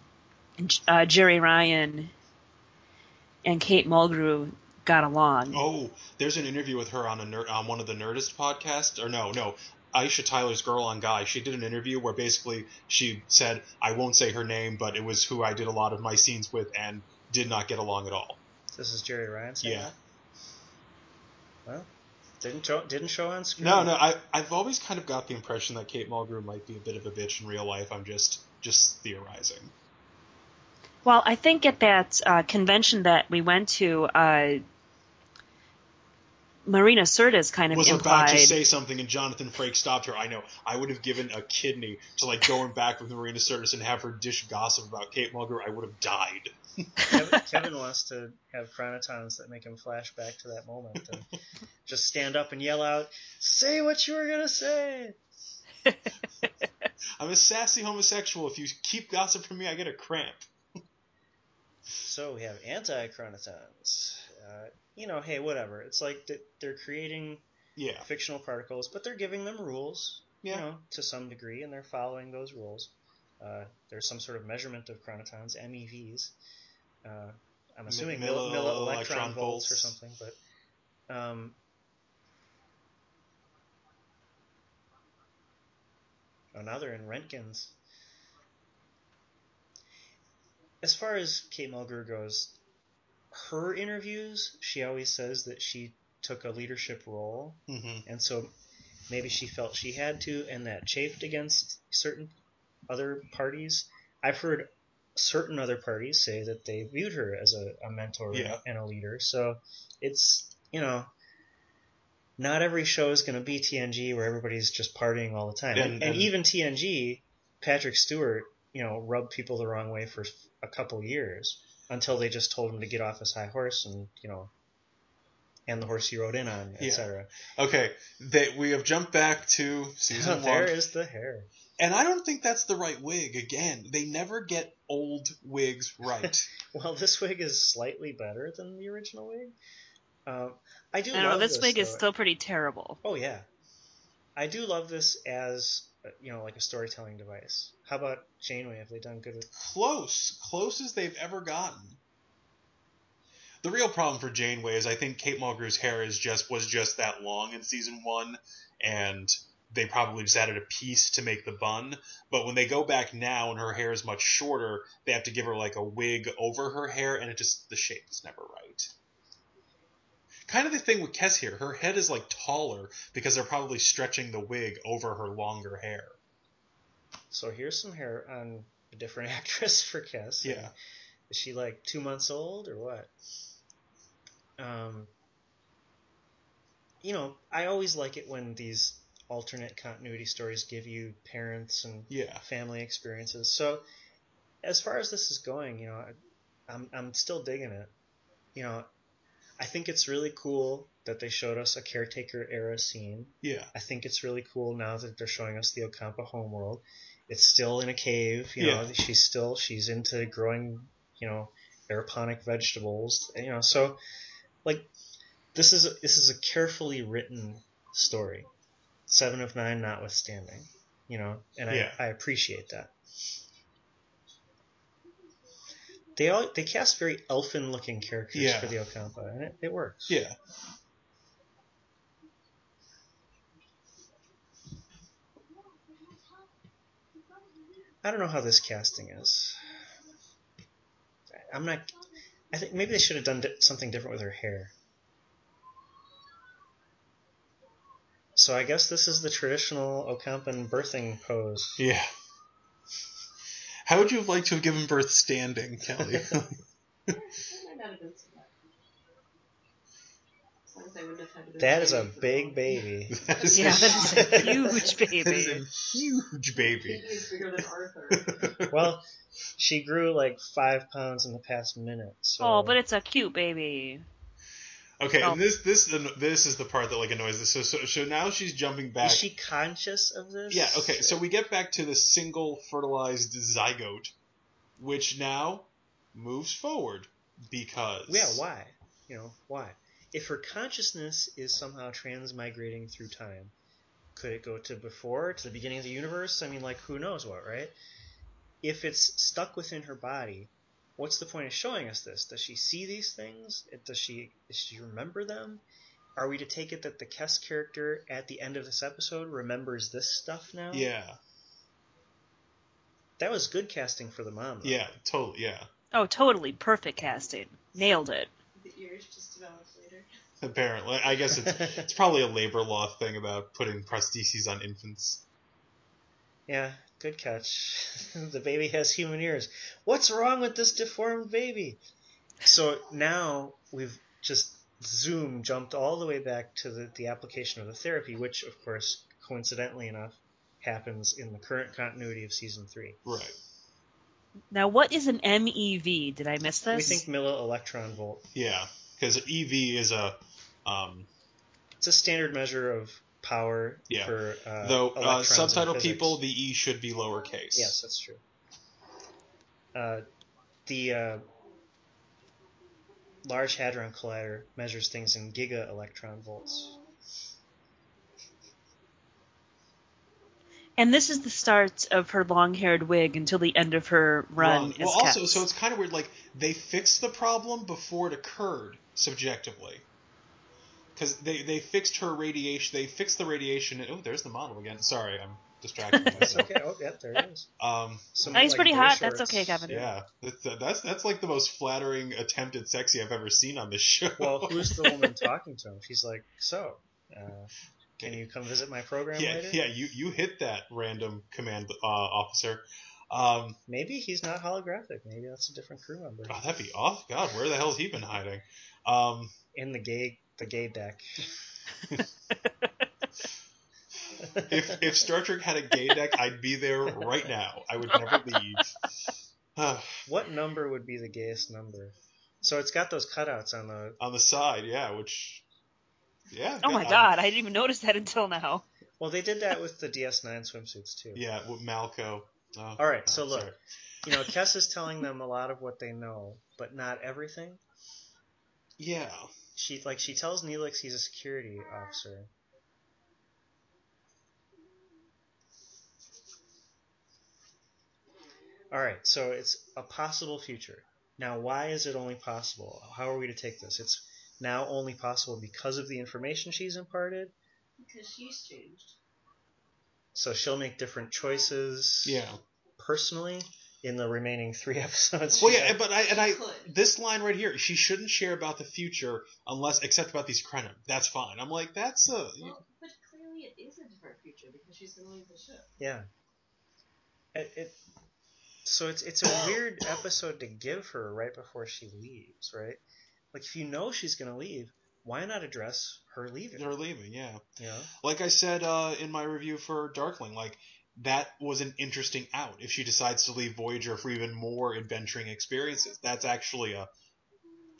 uh, Jeri Ryan and Kate Mulgrew got along. Oh, there's an interview with her on a ner- on one of the Nerdist podcasts, or no, no, Aisha Tyler's Girl on Guy. She did an interview where basically she said, I won't say her name, but it was who I did a lot of my scenes with and did not get along at all. This is Jeri Ryan saying Yeah. that? Well, didn't show, didn't show on screen. No, no, I I've always kind of got the impression that Kate Mulgrew might be a bit of a bitch in real life. I'm just just theorizing. Well, I think at that uh, convention that we went to, uh, Marina Sirtis kind of was implied. about to say something and Jonathan Frakes stopped her. I know. I would have given a kidney to like going back with Marina Sirtis and have her dish gossip about Kate Mulgrew. I would have died. Kevin, Kevin wants to have chronotons that make him flash back to that moment and just stand up and yell out, "Say what you were gonna say." I'm a sassy homosexual. If you keep gossip from me, I get a cramp. So we have anti-chronotons. Uh, you know, hey, whatever. It's like th- they're creating Yeah. fictional particles, but they're giving them rules, Yeah. you know, to some degree, and they're following those rules. Uh, there's some sort of measurement of chronotons, MEVs. Uh, I'm assuming Mi- milli, electron electron volts or something, but um, oh, now they're in Roentgens. As far as Kate Mulgrew goes, her interviews, she always says that she took a leadership role. Hmm and so maybe she felt she had to and that chafed against certain other parties. I've heard certain other parties say that they viewed her as a, a mentor Yeah. and a leader. So it's you know not every show is going to be tng where everybody's just partying all the time. And, And- and and- even tng patrick stewart you know rubbed people the wrong way for a couple years until they just told him to get off his high horse and you know and the horse he rode in on, Yeah. etc. Okay. They, we have jumped back to season there one. is the hair. And I don't think that's the right wig. Again, they never get old wigs right. Well, this wig is slightly better than the original wig. Um, I do I don't know. love This wig is still pretty terrible. Oh yeah, I do love this as uh, you know like a storytelling device. How about Janeway? Have they done good with? close, close as they've ever gotten. The real problem for Janeway is I think Kate Mulgrew's hair is just was just that long in season one, and they probably just added a piece to make the bun. But when they go back now and her hair is much shorter, they have to give her like a wig over her hair, and it just the shape is never right. Kind of the thing with Kes here, her head is like taller because they're probably stretching the wig over her longer hair. So here's some hair on a different actress for Kes. Yeah. Is she like two months old or what? Um, you know, I always like it when these alternate continuity stories give you parents and Yeah. family experiences. So, as far as this is going, you know, I, I'm I'm still digging it. You know, I think it's really cool that they showed us a caretaker era scene. Yeah. I think it's really cool now that they're showing us the Ocampa homeworld. It's still in a cave, you know. Yeah. She's still she's into growing, you know, aeroponic vegetables. You know, so like this is this is a carefully written story. Seven of nine, notwithstanding, you know, and I, I appreciate that. They all they cast very elfin looking characters Yeah. for the Ocampa, and it, it works. Yeah. I don't know how this casting is. I'm not. I think maybe they should have done di- something different with her hair. So I guess this is the traditional Ocampan birthing pose. Yeah. How would you have liked to have given birth standing, Kelly? That might not have been so bad. As long as I wouldn't have had to That is a big baby. that is Yeah, that is a huge baby. That is baby. a huge baby. Bigger than Arthur. Well, she grew like five pounds in the past minute. So Oh, but it's a cute baby. Okay, Oh. and this this this is the part that like annoys us. So so, so now she's jumping back. is she conscious of this? Yeah. Okay. So we get back to the single fertilized zygote, which now moves forward because Yeah. Why? You know why? If her consciousness is somehow transmigrating through time, could it go to before, to the beginning of the universe? I mean, like who knows what, right? If it's stuck within her body, what's the point of showing us this? Does she see these things? Does she does she remember them? Are we to take it that the Kes character at the end of this episode remembers this stuff now? Yeah, That was good casting for the mom. though. yeah, totally, yeah. Oh, totally perfect casting. Nailed it. The ears just developed later. Apparently, I guess it's it's probably a labor law thing about putting prostheses on infants. Yeah, good catch. the baby has human ears. What's wrong with this deformed baby? So now we've just zoom jumped all the way back to the, the application of the therapy, which, of course, coincidentally enough, happens in the current continuity of season three. Right. Now, what is an MEV? Did I miss this? We think milli electron volt. Yeah, because EV is a um, It's a standard measure of power Yeah. for uh, though uh, electrons subtitle people the E should be lowercase. Yes, that's true. Uh, the uh, Large Hadron Collider measures things in giga electron volts. And this is the start of her long-haired wig until the end of her run. Well, well as also, Kes. so it's kind of weird. Like they fixed the problem before it occurred subjectively, because they they fixed her radiation. They fixed the radiation. Oh, there's the model again. Sorry, I'm distracting That's myself. okay. Oh, yeah, there it is. Um, Some, he's like, pretty boy hot. That's okay, Kevin. yeah, that's, that's that's like the most flattering attempt at sexy I've ever seen on this show. Well, who's the woman talking to him? She's like, so, uh, can you come visit my program yeah, later? yeah, you you hit that random command uh, officer. Um, Maybe he's not holographic. Maybe that's a different crew member oh, that'd be off. God, where the hell's he been hiding? Um, in the gay the gay deck. if if Star Trek had a gay deck, I'd be there right now. I would never leave. What number would be the gayest number? So it's got those cutouts on the. on the side, yeah, which, yeah. oh my um, god, I didn't even notice that until now. Well, they did that with the DS9 swimsuits too. Yeah, with Malco. Oh, All right, so look, sorry. you know, Kes is telling them a lot of what they know, but not everything. Yeah, She like she tells Neelix he's a security officer. All right, so it's a possible future. Now, why is it only possible? How are we to take this? It's now only possible because of the information she's imparted. Because she's changed. So she'll make different choices. yeah. Personally, in the remaining three episodes. Well, yeah, but I and I this line right here, she shouldn't share about the future unless except about these Krenim. That's fine. I'm like, that's a Well, but clearly it is a different future because she's going to leave the ship. Yeah. It, it so it's it's a weird episode to give her right before she leaves, right? Like if you know she's gonna leave, why not address her leaving? they're leaving. Yeah, Yeah. like I said uh, in my review for Darkling, like that was an interesting out. If she decides to leave Voyager for even more adventuring experiences, that's actually a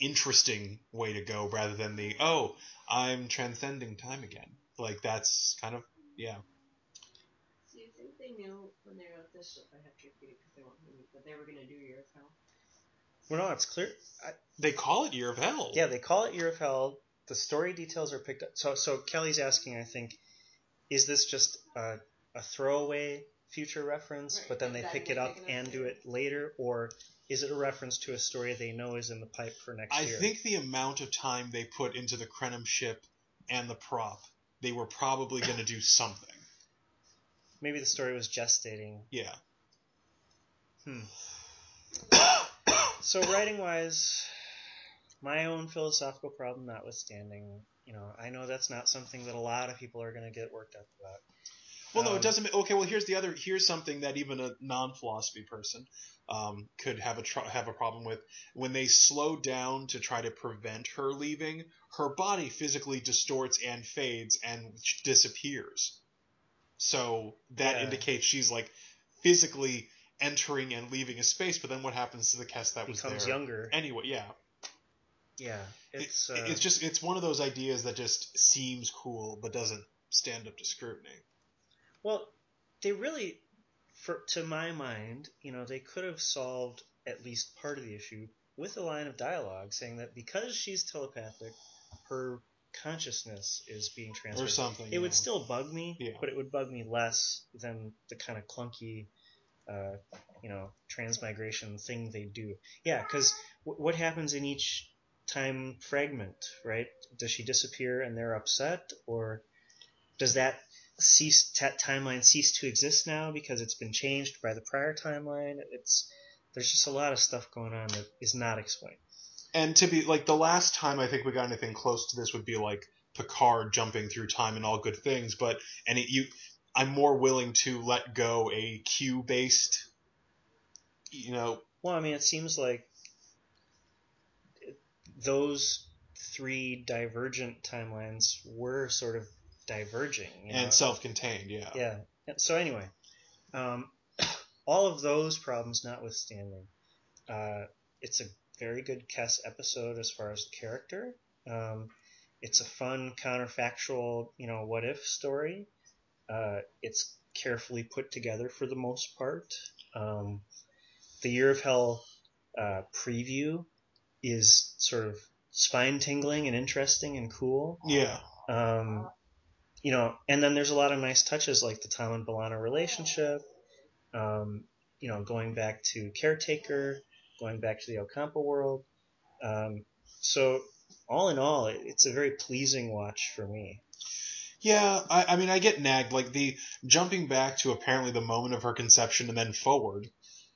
interesting way to go rather than the oh I'm transcending time again. Like that's kind of yeah. So you think they knew when they wrote this ship I have to repeat it because they want me that they were going to do Year of Hell? Well, no, it's clear. I, They call it Year of Hell. yeah, they call it Year of Hell. The story details are picked up. So, so Kelly's asking, I think, is this just a, a throwaway future reference, Right, but then they that pick it up pick and do it later, or is it a reference to a story they know is in the pipe for next I year? I think the amount of time they put into the Krenim ship and the prop, they were probably going to do something. maybe the story was gestating. Yeah. Hmm. So writing wise, my own philosophical problem notwithstanding, you know, I know that's not something that a lot of people are going to get worked up about. Well, no, Um, it doesn't. Okay, well, here's the other. Here's something that even a non-philosophy person um, could have a tr- have a problem with. When they slow down to try to prevent her leaving, her body physically distorts and fades and disappears. So that Yeah. indicates she's like physically entering and leaving a space. But then what happens to the cast that was Becomes there younger. anyway? Yeah, Yeah, it's It- uh, it's just it's one of those ideas that just seems cool but doesn't stand up to scrutiny. Well, they really, for to my mind, you know, they could have solved at least part of the issue with a line of dialogue saying that because she's telepathic, her consciousness is being transferred. Or something. It would still bug me, Yeah. but it would bug me less than the kind of clunky uh, you know, transmigration thing they do. Yeah, because w- what happens in each time fragment, right? Does she disappear and they're upset, or does that cease t- timeline cease to exist now because it's been changed by the prior timeline? It's there's just a lot of stuff going on that is not explained. And to be like the last time I think we got anything close to this would be like Picard jumping through time and all good things, but and it, you, I'm more willing to let go a Q based, you know, Well, I mean, it seems like those three divergent timelines were sort of diverging. you know? and self-contained. Yeah. Yeah. Yeah, So anyway, um, all of those problems notwithstanding, uh, it's a very good Kes episode as far as character. Um, it's a fun counterfactual, you know, what if story. Uh, it's carefully put together for the most part. Um, the Year of Hell uh, preview is sort of spine tingling and interesting and cool. Yeah. Um, you know, and then there's a lot of nice touches like the Tom and B'Elanna relationship. Um, you know, going back to Caretaker, going back to the Ocampa world. Um, so all in all, it's a very pleasing watch for me. Yeah, I, I mean, I get nagged. Like the jumping back to apparently the moment of her conception and then forward.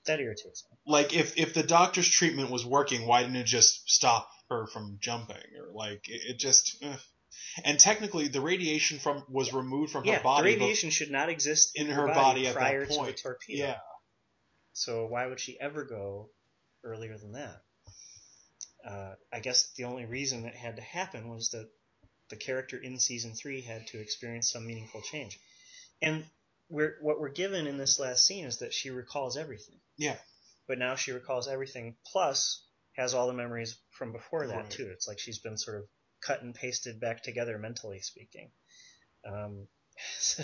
That irritates me. Like if if the doctor's treatment was working, why didn't it just stop her from jumping? Or like it, it just. eh. And technically, the radiation from was removed from yeah, her body. the radiation should not exist in in, her body, body at that prior to the point. torpedo. yeah, So why would she ever go earlier than that? Uh, I guess the only reason it had to happen was that the character in season three had to experience some meaningful change. And we're, what we're given in this last scene is that she recalls everything. Yeah. But now she recalls everything, plus has all the memories from before that Right. too. It's like she's been sort of cut and pasted back together mentally speaking. Um, so,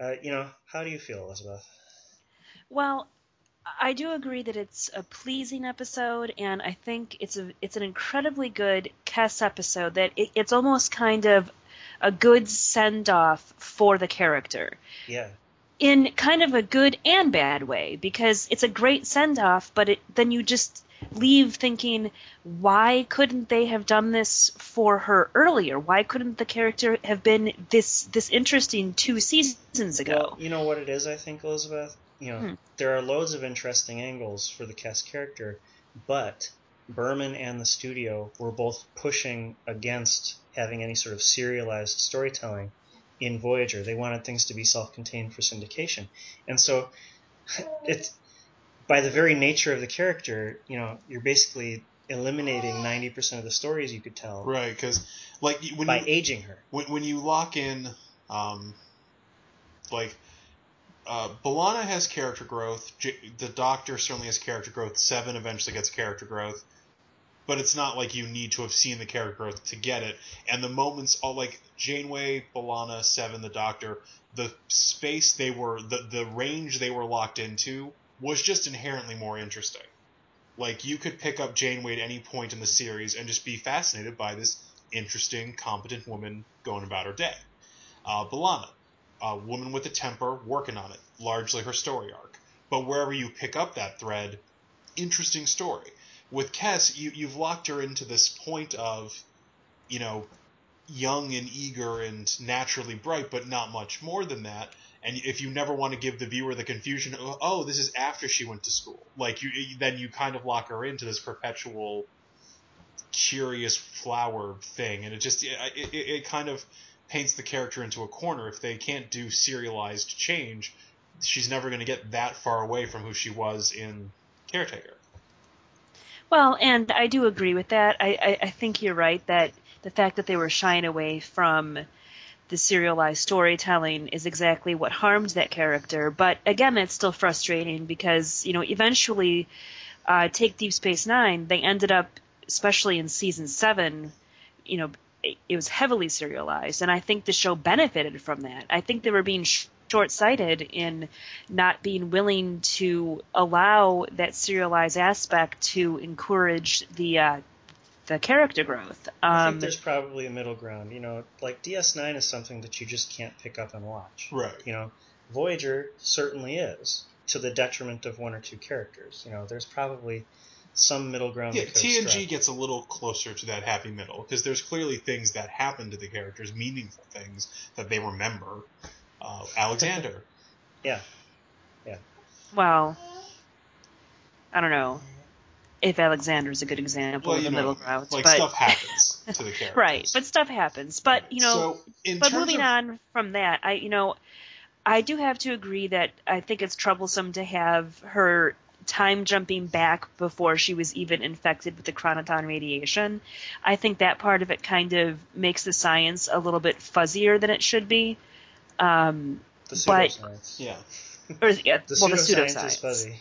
uh, you know, how do you feel, Elizabeth? Well, I do agree that it's a pleasing episode, and I think it's a it's an incredibly good Kes episode. That it, it's almost kind of a good send off for the character Yeah. in kind of a good and bad way because it's a great send off, but it, then you just leave thinking, why couldn't they have done this for her earlier? Why couldn't the character have been this this interesting two seasons ago? Well, you know what it is, I think, Elizabeth? You know, Hmm. there are loads of interesting angles for the Kes character, but Berman and the studio were both pushing against having any sort of serialized storytelling in Voyager. They wanted things to be self contained for syndication. And so it's by the very nature of the character, you know, you're basically eliminating 90% of the stories you could tell right. Because like when by you, aging her. when, when you lock in, um, like, uh, B'Elanna has character growth. J- the Doctor certainly has character growth. Seven eventually gets character growth, but it's not like you need to have seen the character growth to get it. And the moments, all like Janeway, B'Elanna, Seven, the Doctor, the space they were, the the range they were locked into was just inherently more interesting. Like you could pick up Janeway at any point in the series and just be fascinated by this interesting, competent woman going about her day. Uh, B'Elanna, a woman with a temper, working on it, largely her story arc. But wherever you pick up that thread, interesting story. With Kes, you, you've locked her into this point of, you know, young and eager and naturally bright, but not much more than that. And if you never want to give the viewer the confusion, of, oh, this is after she went to school, like you, then you kind of lock her into this perpetual curious flower thing, and it just it, it, it kind of paints the character into a corner. If they can't do serialized change, she's never going to get that far away from who she was in Caretaker. Well, and I do agree with that. I, I, I think you're right that the fact that they were shying away from the serialized storytelling is exactly what harmed that character. But again, that's still frustrating because, you know, eventually, uh, take Deep Space Nine, they ended up, especially in season seven, you know, it, it was heavily serialized, and I think the show benefited from that. I think they were being sh- short-sighted in not being willing to allow that serialized aspect to encourage the uh, the character growth. I Um, think there's probably a middle ground. You know, like DS9 is something that you just can't pick up and watch. Right. You know, Voyager certainly is. to the detriment of one or two characters. You know, there's probably some middle ground. Yeah, that could TNG struck. gets a little closer to that happy middle because there's clearly things that happen to the characters, meaningful things that they remember. Uh, Alexander, yeah. Yeah, Well, I don't know if Alexander is a good example well, of the know, middle ground, like but stuff happens to the characters. right, but stuff happens. But you know, so but moving of, on from that, I you know, I do have to agree that I think it's troublesome to have her time jumping back before she was even infected with the chronoton radiation. I think that part of it kind of makes the science a little bit fuzzier than it should be. Um, the But- pseudoscience. yeah, or yeah, The well, the pseudoscience is fuzzy.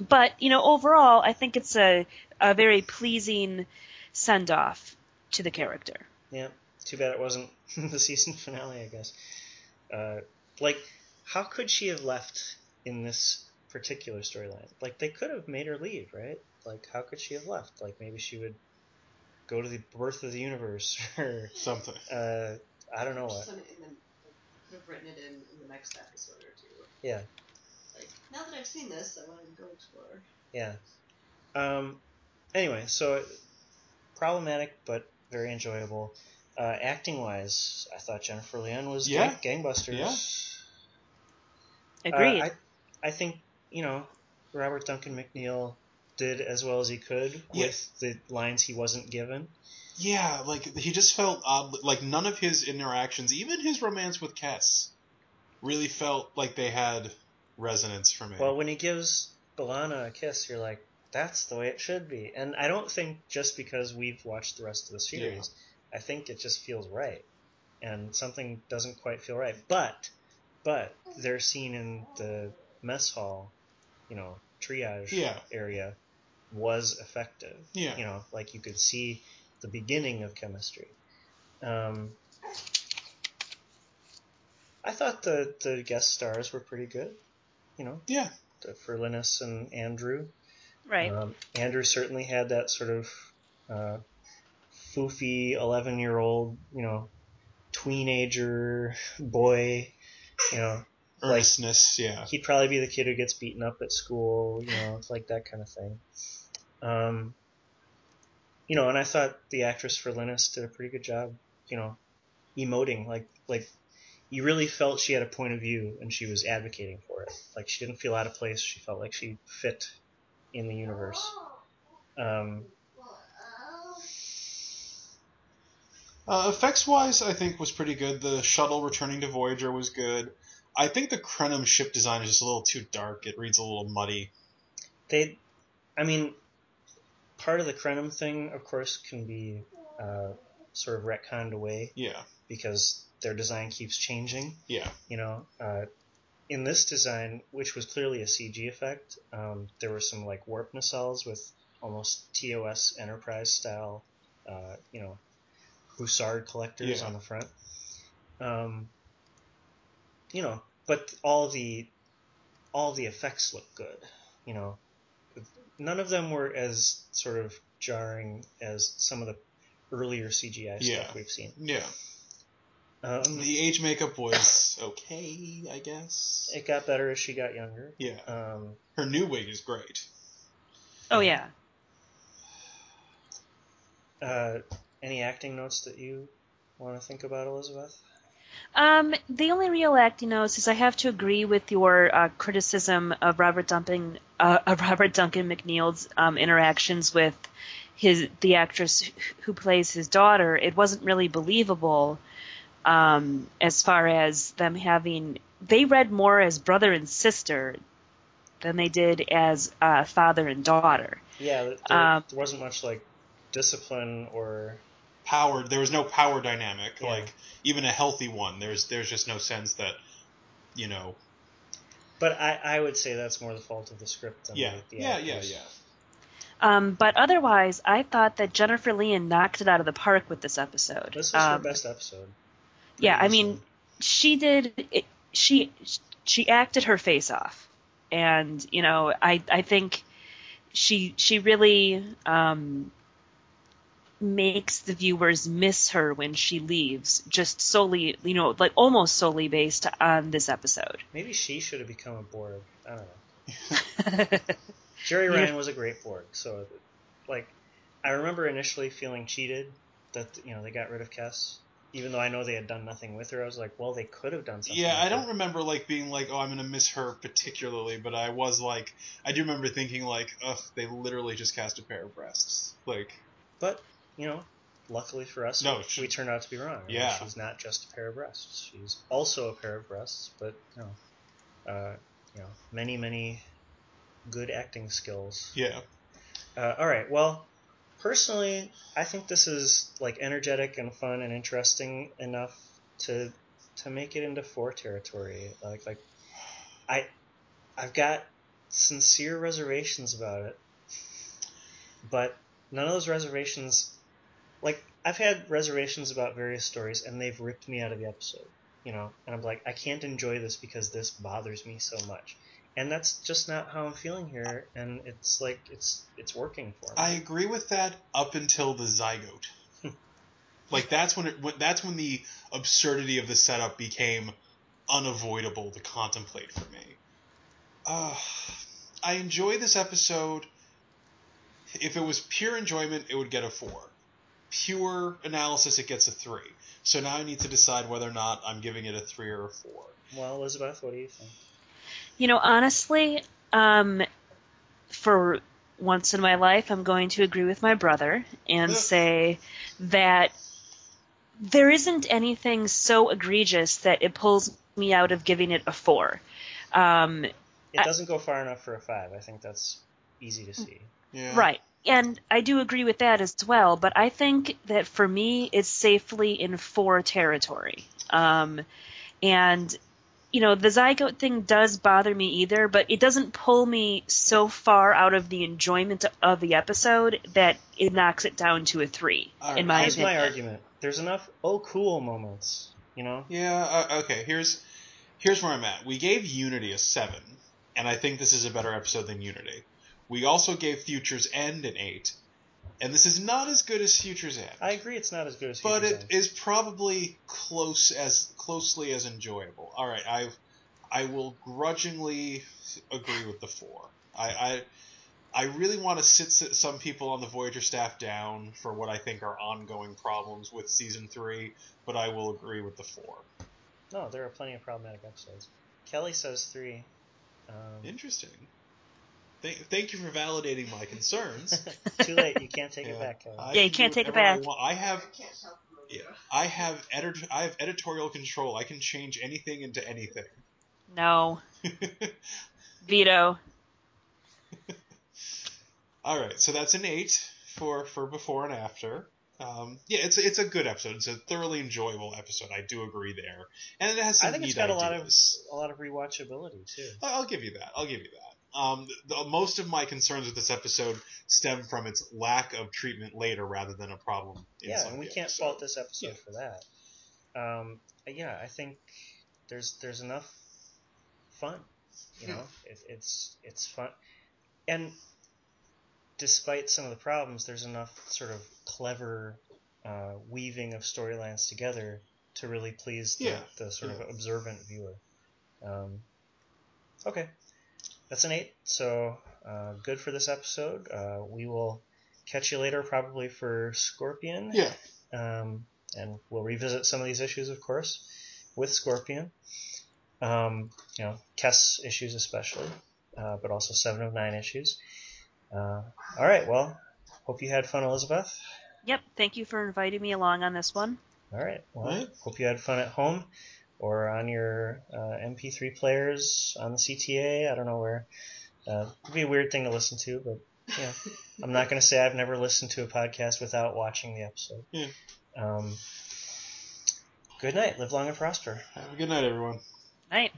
But you know, overall, I think it's a a very pleasing send off to the character. Yeah, too bad it wasn't the season finale, I guess. Uh, like, how could she have left in this particular storyline? Like, they could have made her leave, right? Like, how could she have left? Like, maybe she would go to the birth of the universe, or something. uh, I don't know Just what. done in the, could have written it in, in the next episode or two. Yeah, Like, now that I've seen this, I want to go explore. yeah. Um. Anyway, so problematic but very enjoyable. Uh, acting wise, I thought Jennifer Lien was Yeah. gang- gangbusters. Yeah. Agreed. Uh, I, I think you know Robert Duncan McNeil did as well as he could Yeah. with the lines he wasn't given. Yeah, like he just felt odd. Like none of his interactions, even his romance with Kes, really felt like they had resonance for me. Well, when he gives B'Elanna a kiss, you're like, that's the way it should be. And I don't think just because we've watched the rest of the series, I think it just feels right. And something doesn't quite feel right. But, but their scene in the mess hall, you know, triage Yeah. area was effective. Yeah. You know, like you could see the beginning of chemistry. Um, I thought the, the guest stars were pretty good. You know, yeah, the- for Linnis and Andrew. right. Um, Andrew certainly had that sort of uh, foofy 11 year old, you know, tweenager boy. You know, like- earnestness. yeah, he'd probably be the kid who gets beaten up at school, you know, like that kind of thing. Um, you know, and I thought the actress for Linnis did a pretty good job, you know, emoting like like you really felt she had a point of view and she was advocating for it. Like she didn't feel out of place. She felt like she fit in the universe. Um, Uh, effects wise, I think was pretty good. The shuttle returning to Voyager was good. I think the Krenim ship design is just a little too dark. It reads a little muddy. they, I mean, part of the Krenim thing, of course, can be uh, sort of retconned away Yeah, because their design keeps changing. yeah, You know, uh, in this design, which was clearly a CG effect, um, there were some like warp nacelles with almost TOS Enterprise style, uh, you know, Bussard collectors Yeah. on the front. Um, you know, but all the all the effects look good. You know, none of them were as sort of jarring as some of the earlier CGI Yeah. stuff we've seen. yeah. Um, The age makeup was okay, I guess. it got better as she got younger. Yeah, Um, her new wig is great. oh yeah. uh, any acting notes that you want to think about, Elizabeth? Um, the only real acting notes is I have to agree with your uh, criticism of Robert Duncan, uh, of Robert Duncan McNeil's um, interactions with his the actress who plays his daughter. It wasn't really believable um, as far as them having. They read more as brother and sister than they did as uh, father and daughter. Yeah, there, there- Um, there wasn't much like discipline or Power. There was no power dynamic. Yeah. Like even a healthy one. There's there's just no sense that, you know. But I, I would say that's more the fault of the script than Yeah, the, the yeah, yeah, actors. yeah. Um, but otherwise, I thought that Jennifer Lien knocked it out of the park with this episode. This was her Um, best episode. Yeah, I mean, she did. It, she she acted her face off, and you know, I I think she she really um, makes the viewers miss her when she leaves, just solely, you know, like almost solely based on this episode. Maybe she should have become a Borg. I don't know. Jeri Ryan was a great Borg, so like I remember initially feeling cheated that you know they got rid of Kes, even though I know they had done nothing with her. I was like, well, they could have done something. Yeah, I don't her. remember like being like, oh, I'm gonna miss her particularly, but I was like, I do remember thinking like, ugh, they literally just cast a pair of breasts. Like, But you know, luckily for us, No, we, she- we turned out to be wrong. Yeah. she's not just a pair of breasts. She's also a pair of breasts, but you know, uh, you know, many many good acting skills. yeah, Uh, all right. Well, personally, I think this is like energetic and fun and interesting enough to to make it into four territory. Like like I I've got sincere reservations about it, but none of those reservations like I've had reservations about various stories and they've ripped me out of the episode. You know, and I'm like, I can't enjoy this because this bothers me so much. And that's just not how I'm feeling here, and it's like it's it's working for me. I agree with that up until the zygote. like that's when it when, that's when the absurdity of the setup became unavoidable to contemplate for me. Uh, I enjoy this episode. If it was pure enjoyment, it would get a four. Pure analysis, it gets a three. So now I need to decide whether or not I'm giving it a three or a four. well, Elizabeth, what do you think? You know, honestly, um, for once in my life, I'm going to agree with my brother and Yeah. say that there isn't anything so egregious that it pulls me out of giving it a four. Um, It doesn't go far enough for a five. I think that's easy to see. Yeah. Right. And I do agree with that as well, but I think that for me, it's safely in four territory. Um, and, you know, the zygote thing does bother me either, but it doesn't pull me so far out of the enjoyment of the episode that it knocks it down to a three, All in right. my Here's opinion. my argument. There's enough oh cool moments. You know, Yeah. Uh, okay. Here's here's where I'm at. We gave Unity a seven, and I think this is a better episode than Unity. We also gave Futures End an eight, and this is not as good as Futures End, I agree. It's not as good as. but Future's it End. is probably close as closely as enjoyable. All right, I I will grudgingly agree with the four. I. I I really want to sit some people on the Voyager staff down for what I think are ongoing problems with season three, but I will agree with the four. No, there are plenty of problematic episodes. Kelly says three. Um, Interesting. Thank, thank you for validating my concerns. too late. You can't take it back, Kelly. I Yeah, you can can't do take it whatever I back. want. I have I yeah, I have edit I have editorial control. I can change anything into anything. No. Veto. All right, so that's an eight for for before and after. Um, yeah, it's it's a good episode. It's a thoroughly enjoyable episode. I do agree there, and it has some I think neat it's got a lot of ideas. a lot of rewatchability too. I- I'll give you that. I'll give you that. Um, the, most of my concerns with this episode stem from its lack of treatment later, rather than a problem. Yeah, and we can't episode. fault this episode Yeah. for that. Um, yeah, I think there's there's enough fun. You know, it, it's it's fun, and despite some of the problems, there's enough sort of clever uh, weaving of storylines together to really please the, Yeah, the sort yeah. of observant viewer. Um, okay, that's an eight. So uh, good for this episode. Uh, we will catch you later, probably for Scorpion. Yeah. Um, and we'll revisit some of these issues, of course, with Scorpion. Um, you know, Kes issues especially, uh, but also seven of nine issues. Uh, all right. Well, hope you had fun, Elizabeth. Yep. Thank you for inviting me along on this one. All right. Well, Right. hope you had fun at home or on your uh, MP3 players on the CTA. I don't know where. Uh, it'd be a weird thing to listen to, but yeah, I'm not going to say I've never listened to a podcast without watching the episode. Yeah. Um, good night. Live long and prosper. Have a good night, everyone. Night.